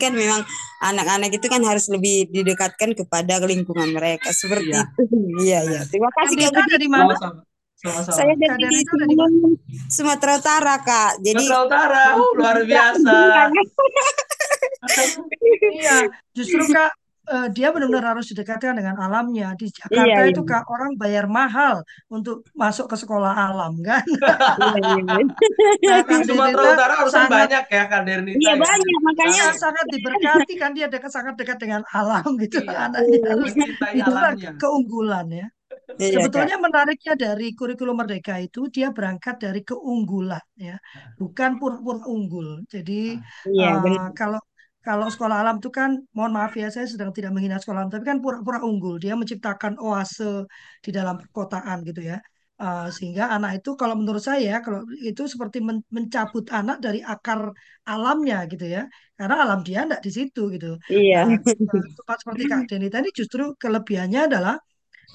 kan memang anak-anak itu kan harus lebih didekatkan kepada lingkungan mereka seperti Iya, itu. Iya ya. benar. Terima kasih Kak Budi. dari mana? Sama-sama. Sama-sama. Saya dari mana? Sumatera Utara Kak. Jadi Sumatera Utara, uh, luar biasa. Iya, justru Kak, eh, dia benar-benar harus didekatkan dengan alamnya. Di Iya Jakarta iya itu Kak, orang bayar mahal untuk masuk ke sekolah alam kan. iya iya. iya. Nah, Sumatera Utara sangat banyak ya, Kak Dernita Iya ya. banyak makanya sangat sangat diberkati kan dia dekat sangat dekat dengan alam gitu Iya, anaknya harus mencintai itulah alamnya. keunggulan ya. Iya Kak. Sebetulnya menariknya dari kurikulum Merdeka itu dia berangkat dari keunggulan ya, bukan pura-pura unggul. Jadi Iya eh, benar. kalau kalau sekolah alam itu kan, mohon maaf ya saya sedang tidak menghina sekolah alam, tapi kan pura-pura unggul. Dia menciptakan oase di dalam perkotaan gitu ya. Eh, sehingga anak itu kalau menurut saya kalau itu seperti men- mencabut anak dari akar alamnya gitu ya. Karena alam dia enggak di situ gitu. Iya. Nah, eh, seperti Kak Denita ini justru kelebihannya adalah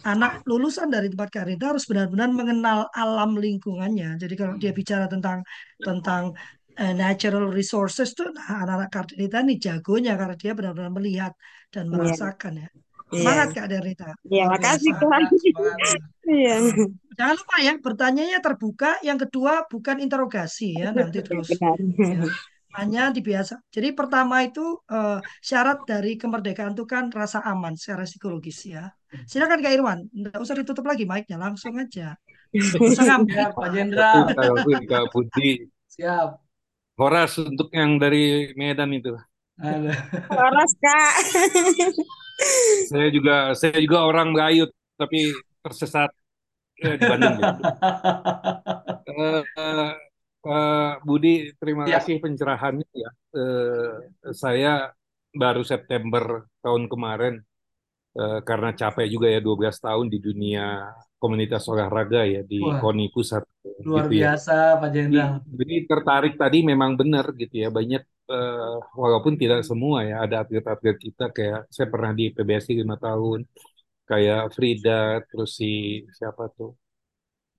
anak lulusan dari tempat karir harus benar-benar mengenal alam lingkungannya. Jadi kalau dia bicara tentang tentang eh, natural resources tuh nah, anak-anak Kardenita ini jagonya karena dia benar-benar melihat dan Iya. merasakan ya. Iya. Semangat Kak Derita, Iya, luar makasih. Kak. Iya. Hmm. Jangan lupa ya, bertanyanya terbuka. Yang kedua bukan interogasi ya, nanti terus ya hanya dibiasa. Jadi pertama itu eh, syarat dari kemerdekaan itu kan rasa aman secara psikologis ya. Silakan Kak Irwan, nggak usah ditutup lagi mic-nya, langsung aja. Siap, Pak. Jenderal. Kak Budi. Siap. Horas untuk yang dari Medan itu. Waras Kak. Saya juga saya juga orang Melayu tapi tersesat eh, di Bandung gitu. Eh, eh, eh, Budi, terima Ya. kasih pencerahannya ya. Eh, saya baru September tahun kemarin eh, karena capek juga ya 12 tahun di dunia komunitas olahraga ya di Wah, KONI pusat luar gitu ya. biasa, Pak Jadi, Jenderal. jadi tertarik tadi memang benar gitu ya. Banyak eh, walaupun tidak semua ya ada atlet-atlet kita kayak saya pernah di PBSI lima tahun kayak Frida terus si siapa tuh?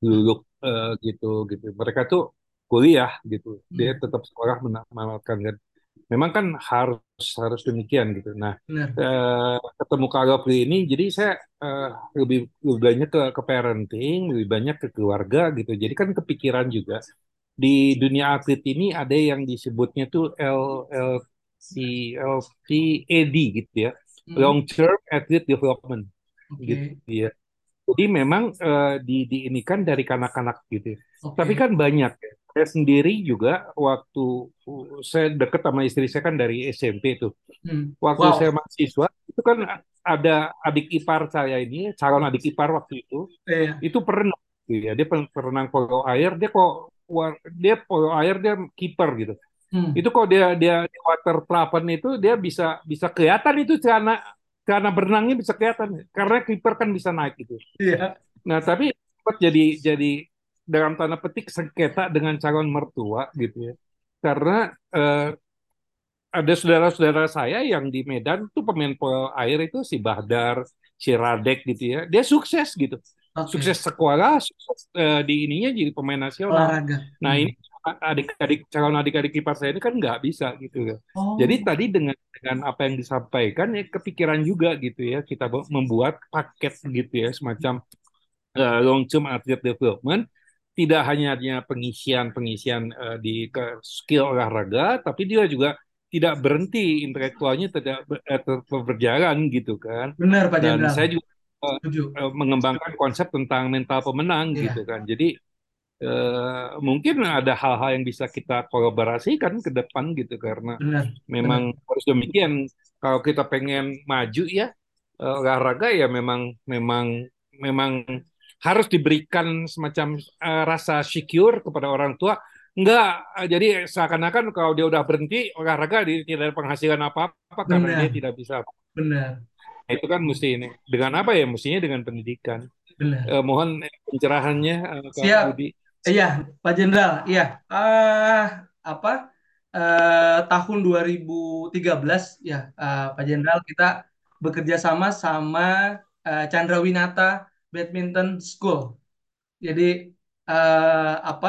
Luluk eh, gitu gitu. Mereka tuh kuliah gitu. Dia Hmm, tetap sekolah mena- menamatkan kan memang kan harus harus demikian gitu. Nah eh, ketemu Kak Gafri ini jadi saya eh, lebih lebih banyak ke ke parenting lebih banyak ke keluarga gitu. Jadi kan kepikiran juga di dunia atlet ini ada yang disebutnya tuh D gitu ya. Hmm, long term athlete development. Oke, gitu ya jadi memang eh, di di ini kan dari kanak-kanak gitu tapi oke. kan banyak ya. Saya sendiri juga waktu saya deket sama istri saya kan dari SMP tuh Hmm, waktu Wow. saya mahasiswa itu kan ada adik ipar saya ini calon adik ipar waktu itu Iya. itu pernah gitu ya dia perenang polo air dia kok dia polo air dia kiper gitu Hmm, itu kok dia dia di water plafon itu dia bisa bisa kelihatan itu karena karena berenangnya bisa kelihatan karena kiper kan bisa naik gitu Iya. nah tapi sempat jadi jadi dalam tanda petik sengketa dengan calon mertua gitu ya karena eh, ada saudara-saudara saya yang di Medan tuh pemain polo air itu si Bahdar, si Radek gitu ya. Dia sukses gitu. Oke. Sukses sekolah, sukses eh, di ininya jadi pemain nasional. Olahraga. Nah, Hmm. ini adik-adik calon adik-adik kipas saya ini kan nggak bisa gitu ya. Oh, Jadi tadi dengan dengan apa yang disampaikan ya kepikiran juga gitu ya kita bu- membuat paket gitu ya semacam eh, long term athlete development tidak hanya pengisian-pengisian eh, di ke skill olahraga tapi dia juga tidak berhenti intelektualnya tidak ber- eh, berjalan gitu kan benar, Pak dan Jenderal. saya juga Setuju. eh, mengembangkan konsep tentang mental pemenang Iya. gitu kan jadi eh, mungkin ada hal-hal yang bisa kita kolaborasikan ke depan gitu karena Benar, benar. memang harus demikian kalau kita pengen maju ya olahraga ya memang memang memang harus diberikan semacam eh, rasa secure kepada orang tua enggak eh, jadi seakan-akan kalau dia udah berhenti olahraga dia tidak ada penghasilan apa-apa karena dia Benar, tidak bisa benar, Nah, itu kan mesti ini dengan apa ya mestinya dengan pendidikan benar. Eh, mohon pencerahannya eh, Kak Siap. Budi Iya, Pak Jenderal. Iya. Eh, apa? Eh, tahun 2013 ya, eh, Pak Jenderal kita bekerja sama sama eh, Chandra Winata Badminton School. Jadi uh, apa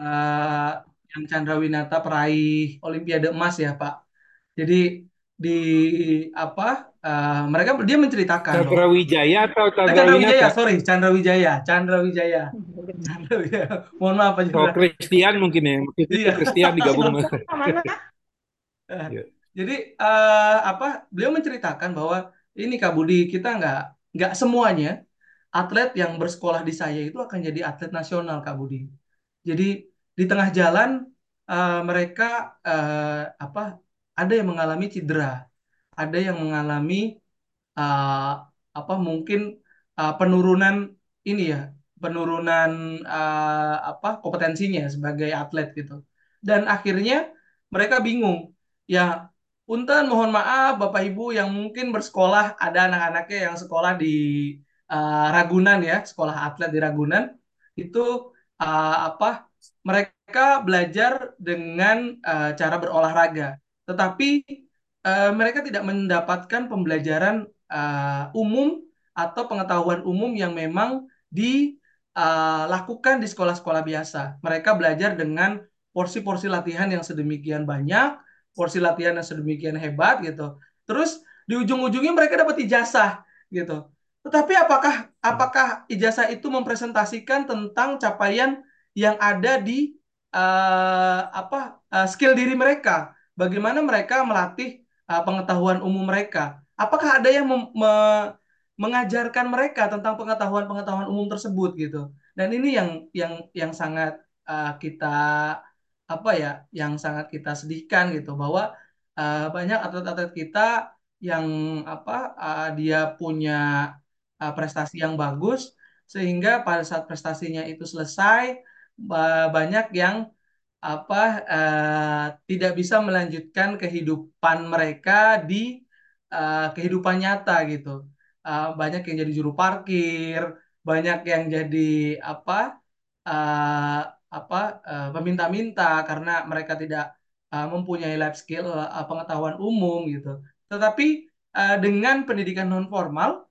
uh, yang Chandra Winata peraih Olimpiade emas ya Pak. Jadi di apa uh, mereka dia menceritakan Chandra Wijaya atau Eh, Chandra Chandra Wijaya, Winata? sorry, Chandra Wijaya, Chandra Wijaya, Chandra Wijaya. Mohon maaf Pak Oh. Christian mungkin ya. Maksudnya Iya. Christian digabung. Iya. Jadi eh, apa? Beliau menceritakan bahwa ini Kak Budi kita nggak nggak semuanya atlet yang bersekolah di saya itu akan jadi atlet nasional Kak Budi. Jadi di tengah jalan eh, mereka eh, apa? Ada yang mengalami cedera, ada yang mengalami uh, apa mungkin uh, penurunan ini ya penurunan uh, apa kompetensinya sebagai atlet gitu dan akhirnya mereka bingung ya Punten mohon maaf Bapak Ibu yang mungkin bersekolah ada anak-anaknya yang sekolah di uh, Ragunan ya sekolah atlet di Ragunan itu uh, apa mereka belajar dengan uh, cara berolahraga tetapi uh, mereka tidak mendapatkan pembelajaran uh, umum atau pengetahuan umum yang memang dilakukan di sekolah-sekolah biasa. Mereka belajar dengan porsi-porsi latihan yang sedemikian banyak, porsi latihan yang sedemikian hebat gitu. Terus di ujung-ujungnya mereka dapat ijazah gitu. Tetapi apakah apakah ijazah itu mempresentasikan tentang capaian yang ada di uh, apa uh, skill diri mereka? Bagaimana mereka melatih uh, pengetahuan umum mereka? Apakah ada yang me mengajarkan mereka tentang pengetahuan-pengetahuan umum tersebut gitu? Dan ini yang yang yang sangat uh, kita apa ya, yang sangat kita sedihkan gitu bahwa uh, banyak atlet-atlet kita yang apa uh, dia punya uh, prestasi yang bagus sehingga pada saat prestasinya itu selesai banyak yang apa uh, tidak bisa melanjutkan kehidupan mereka di uh, kehidupan nyata gitu. Uh, banyak yang jadi juru parkir, banyak yang jadi apa uh, apa uh, peminta-minta karena mereka tidak uh, mempunyai life skill uh, pengetahuan umum gitu. Tetapi uh, dengan pendidikan non formal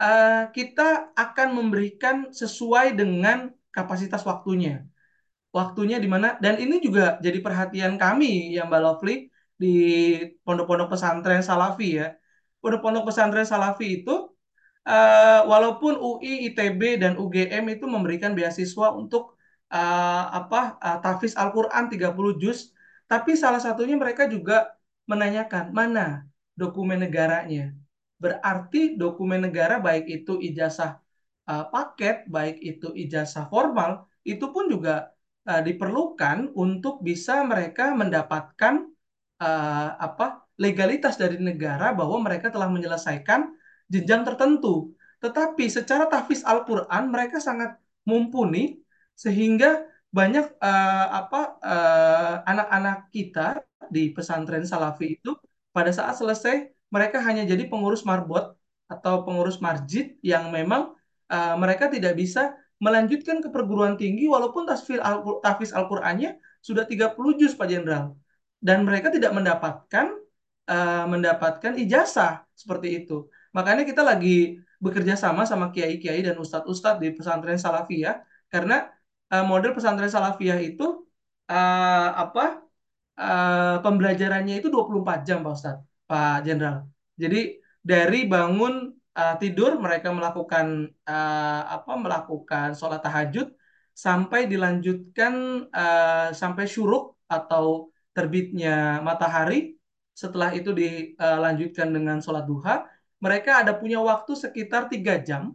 uh, kita akan memberikan sesuai dengan kapasitas waktunya waktunya di mana dan ini juga jadi perhatian kami ya Mbak Lovely di pondok-pondok pesantren Salafi ya. Pondok-pondok pesantren Salafi itu uh, walaupun UI, ITB dan UGM itu memberikan beasiswa untuk uh, apa uh, tahfiz Al-Qur'an 30 juz, tapi salah satunya mereka juga menanyakan mana dokumen negaranya. Berarti dokumen negara baik itu ijazah uh, paket, baik itu ijazah formal, itu pun juga uh, diperlukan untuk bisa mereka mendapatkan uh, apa legalitas dari negara bahwa mereka telah menyelesaikan jenjang tertentu. Tetapi secara tahfiz Al-Qur'an mereka sangat mumpuni sehingga banyak uh, apa anak-anak uh, kita di pesantren Salafi itu pada saat selesai mereka hanya jadi pengurus marbot atau pengurus marjid yang memang uh, mereka tidak bisa melanjutkan ke perguruan tinggi walaupun tahfiz Al-Qur'annya sudah 30 juz Pak Jenderal dan mereka tidak mendapatkan uh, mendapatkan ijazah seperti itu. Makanya kita lagi bekerja sama sama kiai-kiai dan ustadz-ustadz di pesantren Salafiyah karena uh, model pesantren Salafiyah itu uh, apa uh, pembelajarannya itu 24 jam Pak Ustadz, Pak Jenderal. Jadi dari bangun uh, tidur mereka melakukan uh, apa melakukan sholat tahajud sampai dilanjutkan uh, sampai syuruk atau terbitnya matahari setelah itu dilanjutkan dengan sholat duha mereka ada punya waktu sekitar tiga jam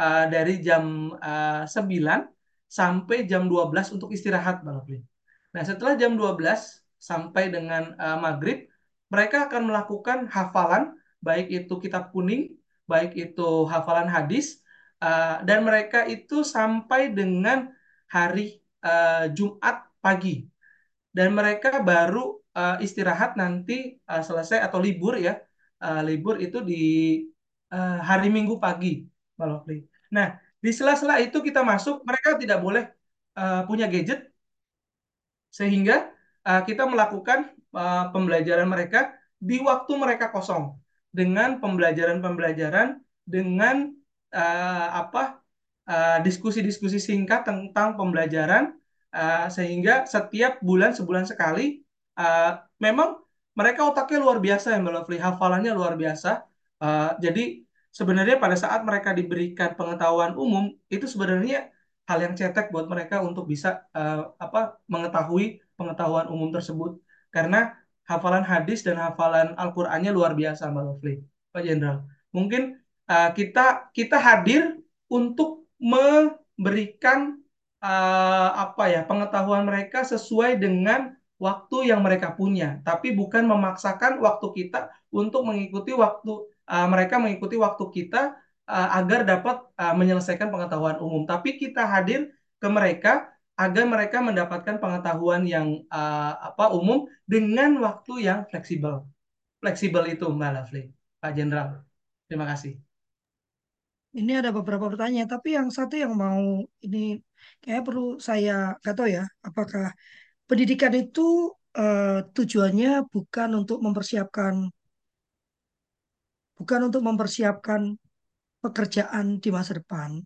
uh, dari jam uh, 9 sampai jam 12 untuk istirahat Balapin. Nah setelah jam 12 sampai dengan uh, maghrib mereka akan melakukan hafalan baik itu kitab kuning baik itu hafalan hadis uh, dan mereka itu sampai dengan hari uh, Jumat pagi. Dan mereka baru uh, istirahat nanti selesai atau libur ya. Libur itu di hari Minggu pagi. Nah di sela-sela itu kita masuk mereka tidak boleh punya gadget. Sehingga kita melakukan uh, pembelajaran mereka di waktu mereka kosong. Dengan pembelajaran-pembelajaran dengan uh, apa uh, diskusi-diskusi singkat tentang pembelajaran uh, sehingga setiap bulan sebulan sekali uh, memang mereka otaknya luar biasa ya Lovely, hafalannya luar biasa. Uh, jadi sebenarnya pada saat mereka diberikan pengetahuan umum itu sebenarnya hal yang cetek buat mereka untuk bisa uh, apa mengetahui pengetahuan umum tersebut karena hafalan hadis dan hafalan Al-Qur'annya luar biasa Mbak Lovely. Pak Jenderal. Mungkin uh, kita kita hadir untuk memberikan uh, apa ya pengetahuan mereka sesuai dengan waktu yang mereka punya, tapi bukan memaksakan waktu kita untuk mengikuti waktu uh, mereka mengikuti waktu kita uh, agar dapat uh, menyelesaikan pengetahuan umum. Tapi kita hadir ke mereka agar mereka mendapatkan pengetahuan yang uh, apa umum dengan waktu yang fleksibel. Fleksibel itu Mbak Lovely, Pak Jenderal. Terima kasih. Ini ada beberapa pertanyaan, tapi yang satu yang mau ini kayak perlu saya kata ya, apakah pendidikan itu uh, tujuannya bukan untuk mempersiapkan bukan untuk mempersiapkan pekerjaan di masa depan.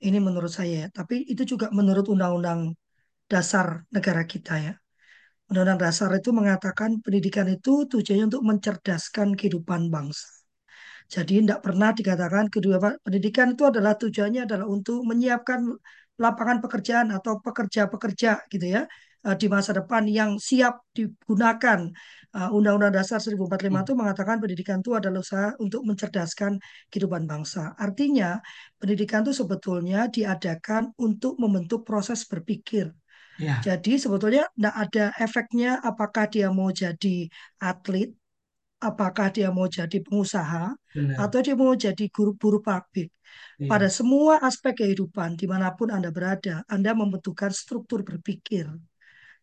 Ini menurut saya, tapi itu juga menurut undang-undang dasar negara kita ya. Undang-undang dasar itu mengatakan pendidikan itu tujuannya untuk mencerdaskan kehidupan bangsa. Jadi tidak pernah dikatakan kedua pendidikan itu adalah tujuannya adalah untuk menyiapkan lapangan pekerjaan atau pekerja-pekerja gitu ya eh, di masa depan yang siap digunakan. Eh, Undang-Undang Dasar 1045 Hmm. itu mengatakan pendidikan itu adalah usaha untuk mencerdaskan kehidupan bangsa. Artinya pendidikan itu sebetulnya diadakan untuk membentuk proses berpikir. Ya, Jadi sebetulnya tidak ada efeknya apakah dia mau jadi atlet, apakah dia mau jadi pengusaha, benar. atau dia mau jadi guru-guru pabrik. Iya. Pada semua aspek kehidupan, di mana pun Anda berada, Anda membutuhkan struktur berpikir.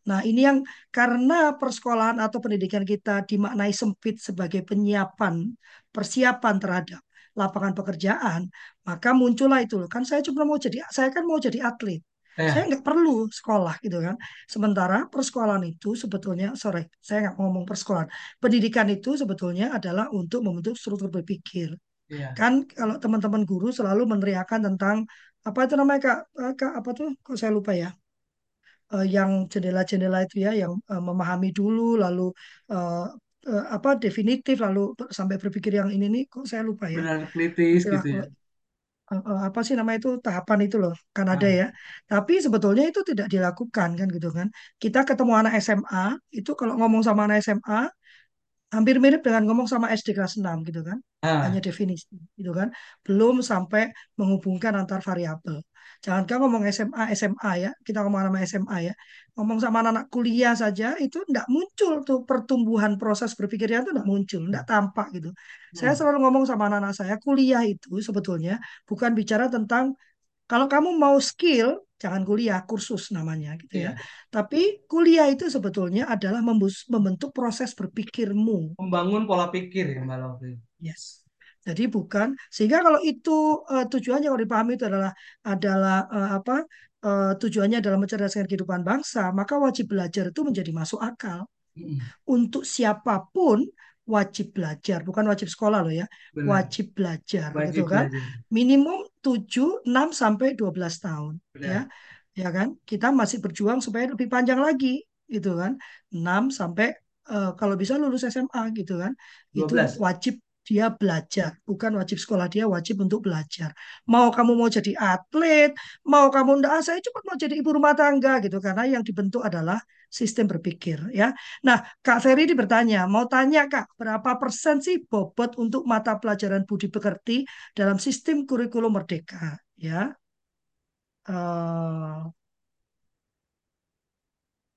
Nah, ini yang karena persekolahan atau pendidikan kita dimaknai sempit sebagai penyiapan, persiapan terhadap lapangan pekerjaan, maka muncullah itu. Kan saya cuma mau jadi, saya kan mau jadi atlet. Ya, Saya nggak perlu sekolah gitu kan. Sementara persekolahan itu sebetulnya, sorry, saya nggak ngomong persekolahan. Pendidikan itu sebetulnya adalah untuk membentuk struktur berpikir. iya. Kan kalau teman-teman guru selalu meneriakan tentang apa itu namanya kak, Eh, kak apa tuh? Kok saya lupa ya? Eh, yang jendela-jendela itu ya, yang eh, memahami dulu, lalu eh, eh, apa definitif, lalu sampai berpikir yang ini nih, kok saya lupa ya? Benar kritis Istilah gitu ya. apa sih nama itu tahapan itu loh kan ada Ah, ya. Tapi sebetulnya itu tidak dilakukan kan gitu kan. Kita ketemu anak SMA itu kalau ngomong sama anak SMA hampir mirip dengan ngomong sama SD kelas 6 gitu kan. Hanya ah, definisi gitu kan. Belum sampai menghubungkan antar variabel jangankan ngomong SMA SMA ya kita ngomong sama SMA ya ngomong sama anak, -anak kuliah saja itu tidak muncul tuh pertumbuhan proses berpikirnya itu tidak muncul tidak tampak gitu saya hmm, selalu ngomong sama anak-anak saya kuliah itu sebetulnya bukan bicara tentang kalau kamu mau skill, jangan kuliah, kursus namanya gitu ya. iya. Tapi kuliah itu sebetulnya adalah membentuk proses berpikirmu. Membangun pola pikir ya Mbak Lovely. Yes. Jadi bukan sehingga kalau itu eh, tujuannya kalau dipahami itu adalah adalah eh, apa eh, tujuannya adalah mencerdaskan kehidupan bangsa, maka wajib belajar itu menjadi masuk akal Hmm, untuk siapa pun wajib belajar, bukan wajib sekolah loh ya, benar. wajib belajar Wajib gitu kan. belajar. Minimum 7, 6 sampai 12 tahun ya. Benar. Ya kan? Kita masih berjuang supaya lebih panjang lagi gitu kan. 6 sampai eh, kalau bisa lulus SMA gitu kan. Itu 12. wajib dia belajar, bukan wajib sekolah, dia wajib untuk belajar. Mau kamu mau jadi atlet, mau kamu enggak, "Ah, saya cuma mau jadi ibu rumah tangga gitu karena yang dibentuk adalah sistem berpikir ya. Nah, Kak Ferry ini bertanya, mau tanya Kak, berapa persen sih bobot untuk mata pelajaran budi pekerti dalam sistem kurikulum merdeka? Ya, Eh,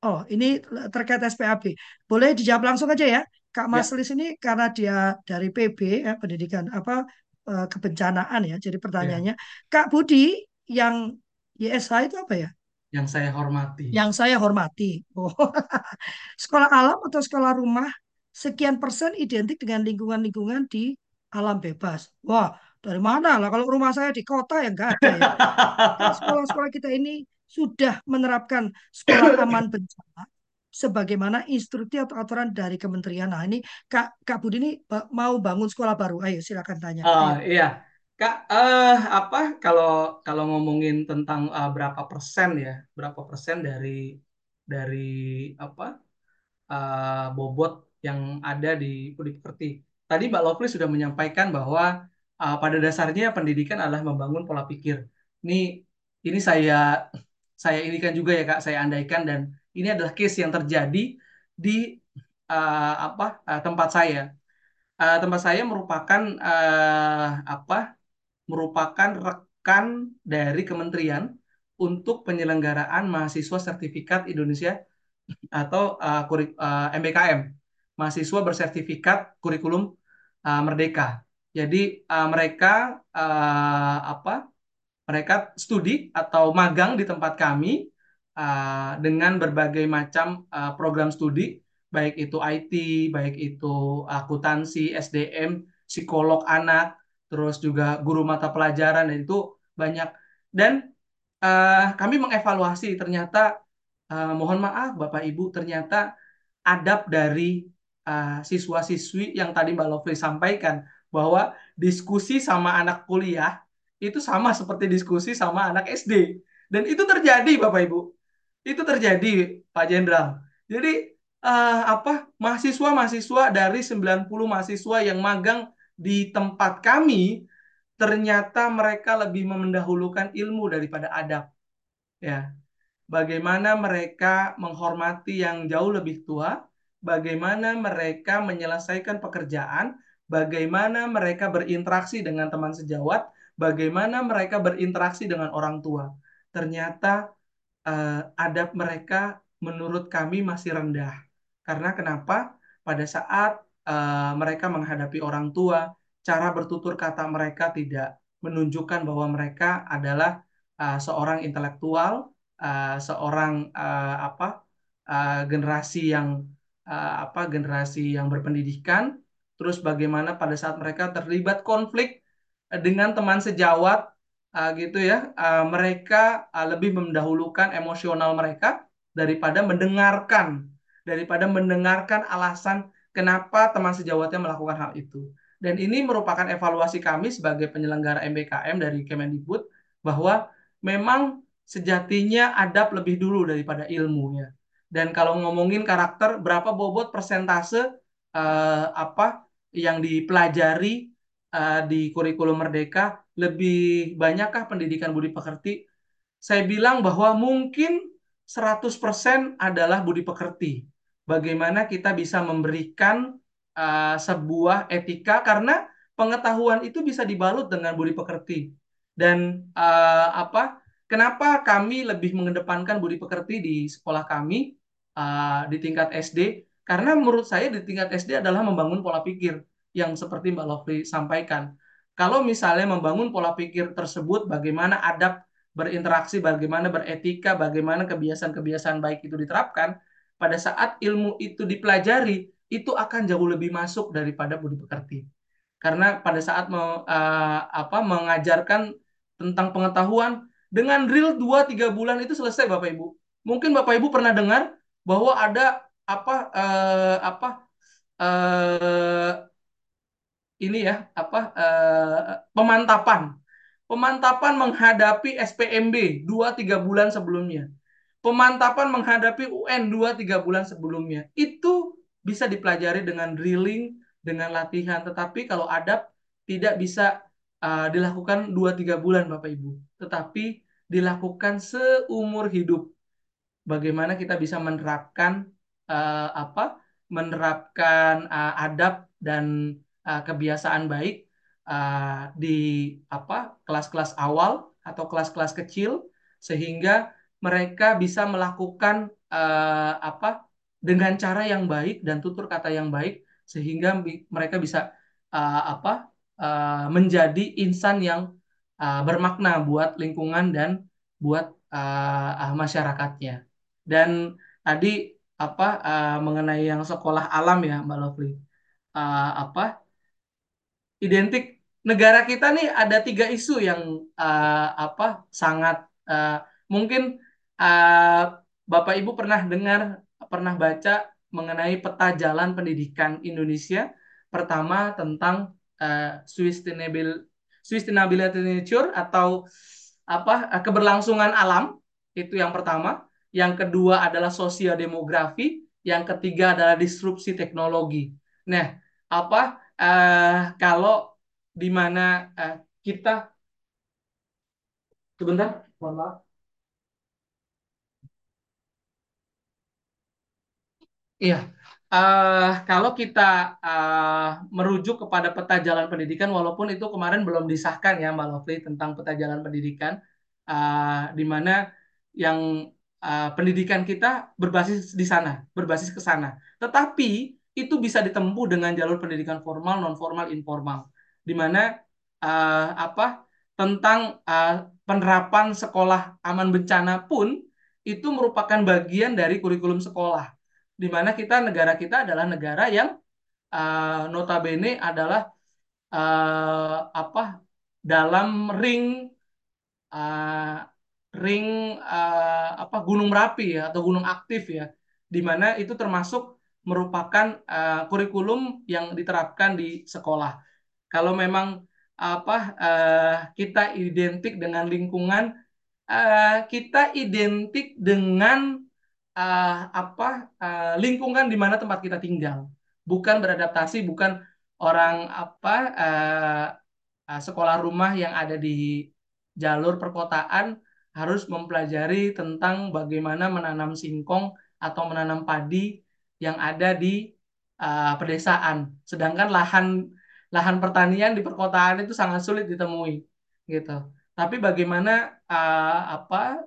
oh ini terkait SPAB. Boleh dijawab langsung aja ya, Kak Ya, Maslis ini karena dia dari PB ya, pendidikan apa eh, kebencanaan ya. Jadi ya. pertanyaannya, Kak Budi yang YSH itu apa ya? Yang saya hormati. Yang saya hormati. Oh, sekolah alam atau sekolah rumah sekian persen identik dengan lingkungan-lingkungan di alam bebas. Wah, dari mana lah? Kalau rumah saya di kota ya nggak ada ya. Kan sekolah-sekolah kita ini sudah menerapkan sekolah aman bencana sebagaimana instruksi atau aturan dari kementerian. Nah, ini Kak Kak Budi ini mau bangun sekolah baru. Ayo silakan tanya. Oh Ayo. iya, Kak, eh apa kalau kalau ngomongin tentang eh, berapa persen ya, berapa persen dari dari apa eh, bobot yang ada di Budi Pekerti. Tadi Mbak Lovely sudah menyampaikan bahwa eh, pada dasarnya pendidikan adalah membangun pola pikir. Ini ini saya saya inikan juga ya Kak, saya andaikan dan ini adalah case yang terjadi di eh, apa eh, tempat saya. Eh, tempat saya merupakan eh, apa merupakan rekan dari kementerian untuk penyelenggaraan mahasiswa sertifikat Indonesia atau uh, uh, MBKM, mahasiswa bersertifikat kurikulum uh, Merdeka. Jadi uh, mereka uh, apa? Mereka studi atau magang di tempat kami uh, dengan berbagai macam uh, program studi, baik itu IT, baik itu akuntansi, SDM, psikolog anak, terus juga guru mata pelajaran dan itu banyak. Dan uh, kami mengevaluasi ternyata uh, mohon maaf Bapak Ibu ternyata adab dari siswa-siswi yang tadi Mbak Lovely sampaikan bahwa diskusi sama anak kuliah itu sama seperti diskusi sama anak SD dan itu terjadi Bapak Ibu itu terjadi Pak Jenderal. Jadi uh, apa mahasiswa-mahasiswa dari 90 mahasiswa yang magang di tempat kami ternyata mereka lebih mendahulukan ilmu daripada adab. Ya. Bagaimana mereka menghormati yang jauh lebih tua, bagaimana mereka menyelesaikan pekerjaan, bagaimana mereka berinteraksi dengan teman sejawat, bagaimana mereka berinteraksi dengan orang tua. Ternyata uh, adab mereka menurut kami masih rendah. Karena kenapa? Pada saat uh, mereka menghadapi orang tua, cara bertutur kata mereka tidak menunjukkan bahwa mereka adalah uh, seorang intelektual, uh, seorang uh, apa uh, generasi yang uh, apa generasi yang berpendidikan terus bagaimana pada saat mereka terlibat konflik dengan teman sejawat uh, gitu ya uh, mereka uh, lebih mendahulukan emosional mereka daripada mendengarkan daripada mendengarkan alasan kenapa teman sejawatnya melakukan hal itu dan ini merupakan evaluasi kami sebagai penyelenggara MBKM dari Kemendikbud bahwa memang sejatinya adab lebih dulu daripada ilmunya. Dan kalau ngomongin karakter, berapa bobot persentase uh, apa yang dipelajari uh, di kurikulum Merdeka lebih banyakkah pendidikan budi pekerti? Saya bilang bahwa mungkin 100% adalah budi pekerti. Bagaimana kita bisa memberikan uh, sebuah etika karena pengetahuan itu bisa dibalut dengan budi pekerti. Dan uh, apa Kenapa kami lebih mengedepankan budi pekerti di sekolah kami uh, di tingkat SD? Karena menurut saya di tingkat SD adalah membangun pola pikir yang seperti Mbak Lovely sampaikan. Kalau misalnya membangun pola pikir tersebut, bagaimana adab berinteraksi, bagaimana beretika, bagaimana kebiasaan-kebiasaan baik itu diterapkan, pada saat ilmu itu dipelajari, itu akan jauh lebih masuk daripada budi pekerti. Karena pada saat uh, apa, mengajarkan tentang pengetahuan, dengan drill 2-3 bulan itu selesai Bapak Ibu. Mungkin Bapak Ibu pernah dengar bahwa ada apa uh, apa uh, ini ya apa uh, pemantapan pemantapan menghadapi SPMB 2-3 bulan sebelumnya pemantapan menghadapi UN 2-3 bulan sebelumnya itu bisa dipelajari dengan drilling dengan latihan tetapi kalau adab tidak bisa uh, dilakukan 2-3 bulan Bapak Ibu, tetapi dilakukan seumur hidup. Bagaimana kita bisa menerapkan uh, apa? menerapkan uh, adab dan uh, kebiasaan baik uh, di apa? kelas-kelas awal atau kelas-kelas kecil sehingga mereka bisa melakukan uh, apa? dengan cara yang baik dan tutur kata yang baik sehingga mereka bisa uh, apa? uh, menjadi insan yang uh, bermakna buat lingkungan dan buat uh, masyarakatnya. Dan tadi apa uh, mengenai yang sekolah alam ya Mbak Lovely, uh, apa identik. Negara kita nih ada tiga isu yang uh, apa sangat uh, mungkin uh, Bapak Ibu pernah dengar pernah baca mengenai peta jalan pendidikan Indonesia. Pertama tentang uh, sustainable sustainability nature atau apa keberlangsungan alam. Itu yang pertama. Yang kedua adalah sosial demografi yang ketiga adalah disrupsi teknologi. Nah apa uh, kalau di mana uh, kita sebentar mohon maaf Iya, uh, kalau kita uh, merujuk kepada peta jalan pendidikan, walaupun itu kemarin belum disahkan ya Mbak Lovely tentang peta jalan pendidikan, uh, di mana yang uh, pendidikan kita berbasis di sana, berbasis ke sana. Tetapi itu bisa ditempuh dengan jalur pendidikan formal, non formal, informal, di mana uh, apa tentang uh, penerapan sekolah aman bencana pun itu merupakan bagian dari kurikulum sekolah. Di mana kita negara kita adalah negara yang uh, notabene adalah uh, apa dalam ring uh, ring uh, apa Gunung Merapi ya atau gunung aktif ya. Di mana itu termasuk merupakan uh, kurikulum yang diterapkan di sekolah. Kalau memang apa uh, kita identik dengan lingkungan uh, kita identik dengan uh, apa uh, lingkungan di mana tempat kita tinggal, bukan beradaptasi, bukan orang apa uh, uh, sekolah rumah yang ada di jalur perkotaan harus mempelajari tentang bagaimana menanam singkong atau menanam padi yang ada di uh, pedesaan, sedangkan lahan lahan pertanian di perkotaan itu sangat sulit ditemui, gitu. Tapi bagaimana uh, apa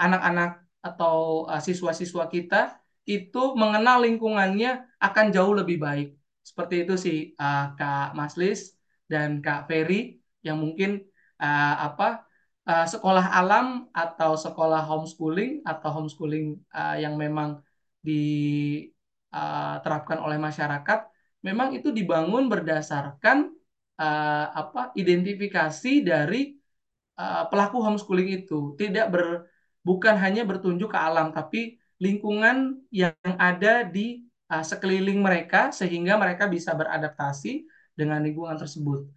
anak-anak uh, atau uh, siswa-siswa kita itu mengenal lingkungannya akan jauh lebih baik. Seperti itu sih uh, Kak Maslis dan Kak Ferry yang mungkin uh, apa uh, sekolah alam atau sekolah homeschooling atau homeschooling uh, yang memang diterapkan uh, oleh masyarakat memang itu dibangun berdasarkan uh, apa identifikasi dari uh, pelaku homeschooling itu tidak ber bukan hanya bertunjuk ke alam, tapi lingkungan yang ada di uh, sekeliling mereka sehingga mereka bisa beradaptasi dengan lingkungan tersebut.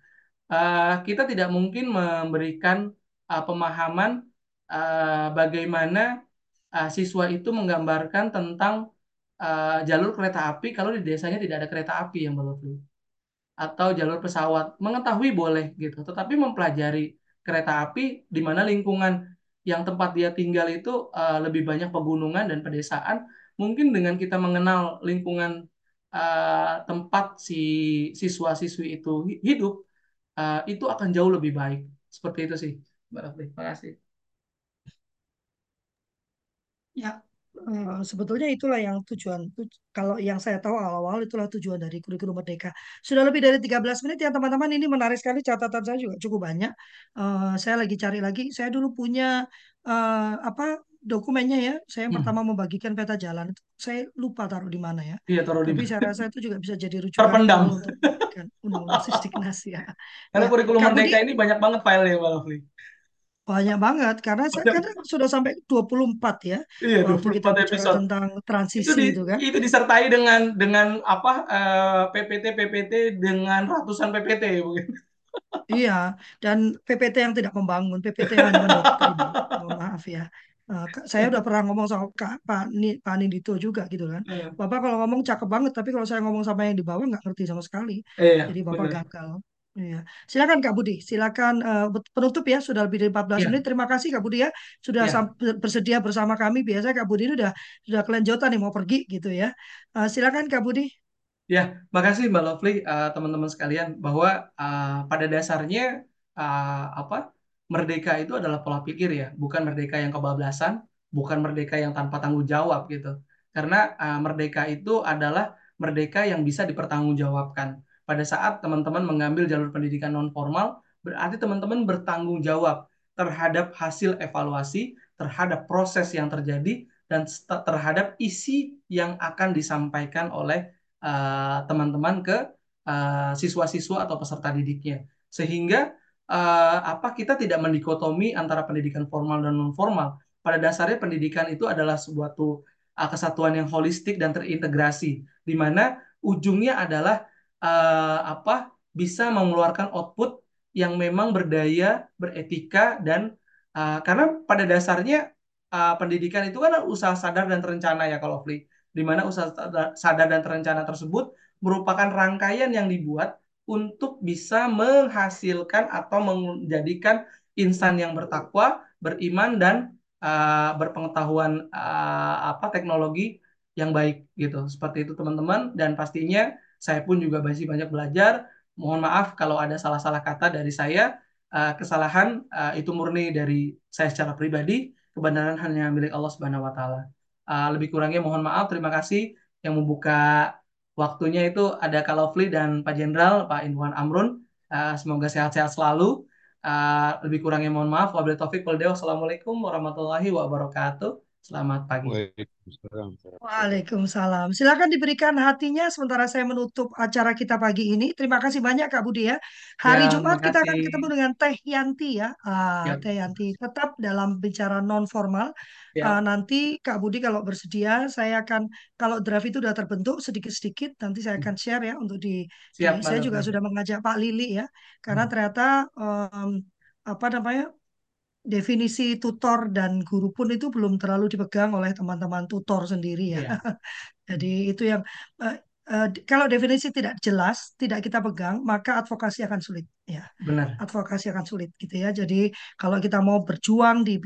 Uh, kita tidak mungkin memberikan uh, pemahaman uh, bagaimana uh, siswa itu menggambarkan tentang uh, jalur kereta api kalau di desanya tidak ada kereta api yang berlalu atau jalur pesawat mengetahui boleh gitu tetapi mempelajari kereta api di mana lingkungan yang tempat dia tinggal itu uh, lebih banyak pegunungan dan pedesaan, mungkin dengan kita mengenal lingkungan uh, tempat si siswa-siswi itu hidup, uh, itu akan jauh lebih baik. Seperti itu sih, Mbak Rafli. Terima kasih. Ya, Uh, sebetulnya itulah yang tujuan. Kalau yang saya tahu awal-awal itulah tujuan dari kurikulum merdeka. Sudah lebih dari 13 menit ya teman-teman. Ini menarik sekali catatan saya juga cukup banyak. Uh, saya lagi cari lagi. Saya dulu punya uh, apa dokumennya ya. Saya hmm. pertama membagikan peta jalan. Saya lupa taruh di mana ya. Iya, taruh Tapi di saya rasa itu juga bisa jadi rujukan Terpendam. untuk undang-undang ya. Karena ya, kurikulum merdeka ini banyak banget filenya, Mbak Lovely. Banyak banget karena saya kan sudah sampai 24 ya. Iya, Waktu 24 kita episode. tentang transisi itu, di, itu kan. Itu disertai dengan dengan apa uh, PPT PPT dengan ratusan PPT mungkin. Iya, dan PPT yang tidak membangun, PPT yang hanya mendoktrin. Mohon maaf ya. Uh, saya udah pernah ngomong sama Kak Pak, Ni, Pak Nindito juga gitu kan. Iya. Bapak kalau ngomong cakep banget, tapi kalau saya ngomong sama yang di bawah nggak ngerti sama sekali. Iya, Jadi Bapak bener. gagal. Iya. Silakan Kak Budi, silakan uh, penutup ya sudah lebih dari 14 ya. menit. Terima kasih Kak Budi ya sudah ya. bersedia bersama kami. Biasa Kak Budi ini udah sudah kelanjutan nih mau pergi gitu ya. Uh, silakan Kak Budi. Ya, makasih Mbak Lovely, uh, teman-teman sekalian bahwa uh, pada dasarnya uh, apa merdeka itu adalah pola pikir ya, bukan merdeka yang kebablasan, bukan merdeka yang tanpa tanggung jawab gitu. Karena uh, merdeka itu adalah merdeka yang bisa dipertanggungjawabkan pada saat teman-teman mengambil jalur pendidikan non formal, berarti teman-teman bertanggung jawab terhadap hasil evaluasi, terhadap proses yang terjadi, dan terhadap isi yang akan disampaikan oleh eh, teman-teman uh, ke uh, siswa-siswa atau peserta didiknya. Sehingga uh, apa kita tidak mendikotomi antara pendidikan formal dan non formal. Pada dasarnya pendidikan itu adalah sebuah uh, kesatuan yang holistik dan terintegrasi, di mana ujungnya adalah uh, apa bisa mengeluarkan output yang memang berdaya, beretika dan uh, karena pada dasarnya uh, pendidikan itu kan usaha sadar dan terencana ya kalau Fli, di mana usaha sadar dan terencana tersebut merupakan rangkaian yang dibuat untuk bisa menghasilkan atau menjadikan insan yang bertakwa, beriman dan uh, berpengetahuan uh, apa teknologi yang baik gitu. Seperti itu teman-teman dan pastinya saya pun juga masih banyak belajar mohon maaf kalau ada salah-salah kata dari saya. Uh, kesalahan uh, itu murni dari saya secara pribadi, kebenaran hanya milik Allah Subhanahu wa taala. Uh, lebih kurangnya mohon maaf. Terima kasih yang membuka waktunya itu ada Kalofli dan Pak Jenderal, Pak Inwan Amrun. Semoga sehat-sehat selalu. Lebih kurangnya mohon maaf. Wabillahi taufik wal Assalamualaikum warahmatullahi wabarakatuh. Selamat pagi. Waalaikumsalam. Silakan diberikan hatinya sementara saya menutup acara kita pagi ini. Terima kasih banyak Kak Budi ya. Hari ya, Jumat kita akan ketemu dengan Teh Yanti ya. Ah, ya. Teh Yanti tetap dalam bicara non formal. Ya. Uh, nanti Kak Budi kalau bersedia, saya akan kalau draft itu sudah terbentuk sedikit-sedikit, nanti saya akan share ya untuk di. Siap, di saya juga sudah mengajak Pak Lili ya, karena hmm. ternyata um, apa namanya definisi tutor dan guru pun itu belum terlalu dipegang oleh teman-teman tutor sendiri ya. Yeah. Jadi itu yang uh, uh, kalau definisi tidak jelas, tidak kita pegang, maka advokasi akan sulit ya. Benar. Advokasi akan sulit gitu ya. Jadi kalau kita mau berjuang di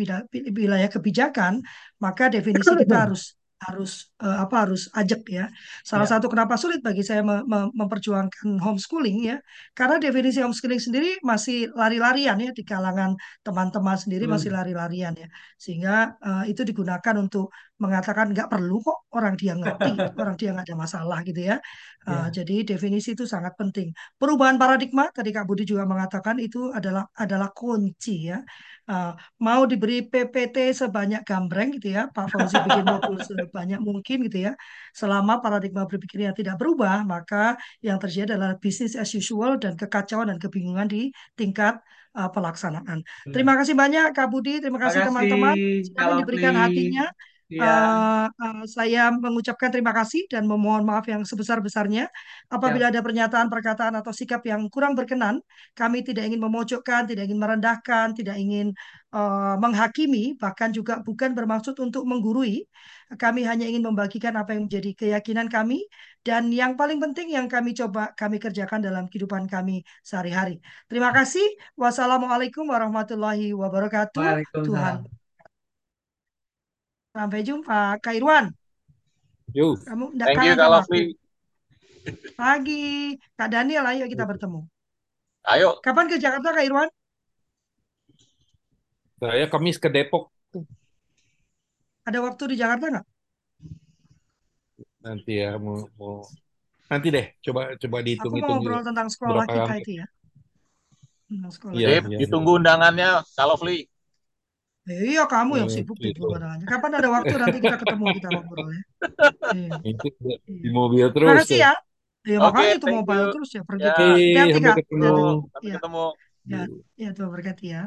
wilayah kebijakan, maka definisi kita harus harus uh, apa harus ajak ya. Salah ya. satu kenapa sulit bagi saya me me memperjuangkan homeschooling ya, karena definisi homeschooling sendiri masih lari-larian ya di kalangan teman-teman sendiri hmm. masih lari-larian ya, sehingga uh, itu digunakan untuk mengatakan nggak perlu kok orang dia ngerti, orang dia nggak ada masalah gitu ya. Uh, ya. Jadi definisi itu sangat penting. Perubahan paradigma tadi Kak Budi juga mengatakan itu adalah adalah kunci ya. Uh, mau diberi PPT sebanyak gambreng gitu ya, Pak Fauzi bikin modul sebanyak mungkin gitu ya. Selama paradigma berpikirnya tidak berubah, maka yang terjadi adalah bisnis as usual dan kekacauan dan kebingungan di tingkat uh, pelaksanaan. Terima kasih banyak Kak Budi, terima kasih teman-teman. Silakan diberikan hatinya. Ya. Uh, uh, saya mengucapkan terima kasih dan memohon maaf yang sebesar-besarnya apabila ya. ada pernyataan, perkataan atau sikap yang kurang berkenan. Kami tidak ingin memojokkan, tidak ingin merendahkan, tidak ingin uh, menghakimi, bahkan juga bukan bermaksud untuk menggurui. Kami hanya ingin membagikan apa yang menjadi keyakinan kami dan yang paling penting yang kami coba kami kerjakan dalam kehidupan kami sehari-hari. Terima kasih. Wassalamualaikum warahmatullahi wabarakatuh. Tuhan Sampai jumpa. Kak Irwan. Yuk. Kamu Thank you, Kak Lovely. Pagi. Kak Daniel, ayo kita bertemu. Ayo. Kapan ke Jakarta, Kak Irwan? Saya Kamis ke Depok. Ada waktu di Jakarta nggak? Nanti ya, mau, mau nanti deh coba coba dihitung Aku mau ngobrol tentang sekolah kita itu ya. Tentang sekolah. Iya, ya, ditunggu undangannya kalau Fli. Iya kamu yang sibuk gitu. kadang Kapan ada waktu nanti kita ketemu kita ngobrol ya. Iya. Itu di mobil terus. Terima kasih ya. Ya makanya itu mobil terus ya pergi. Ya, Hati-hati Kak. Ketemu. Sampai ya. ketemu. Ya, ya Tuhan berkati ya.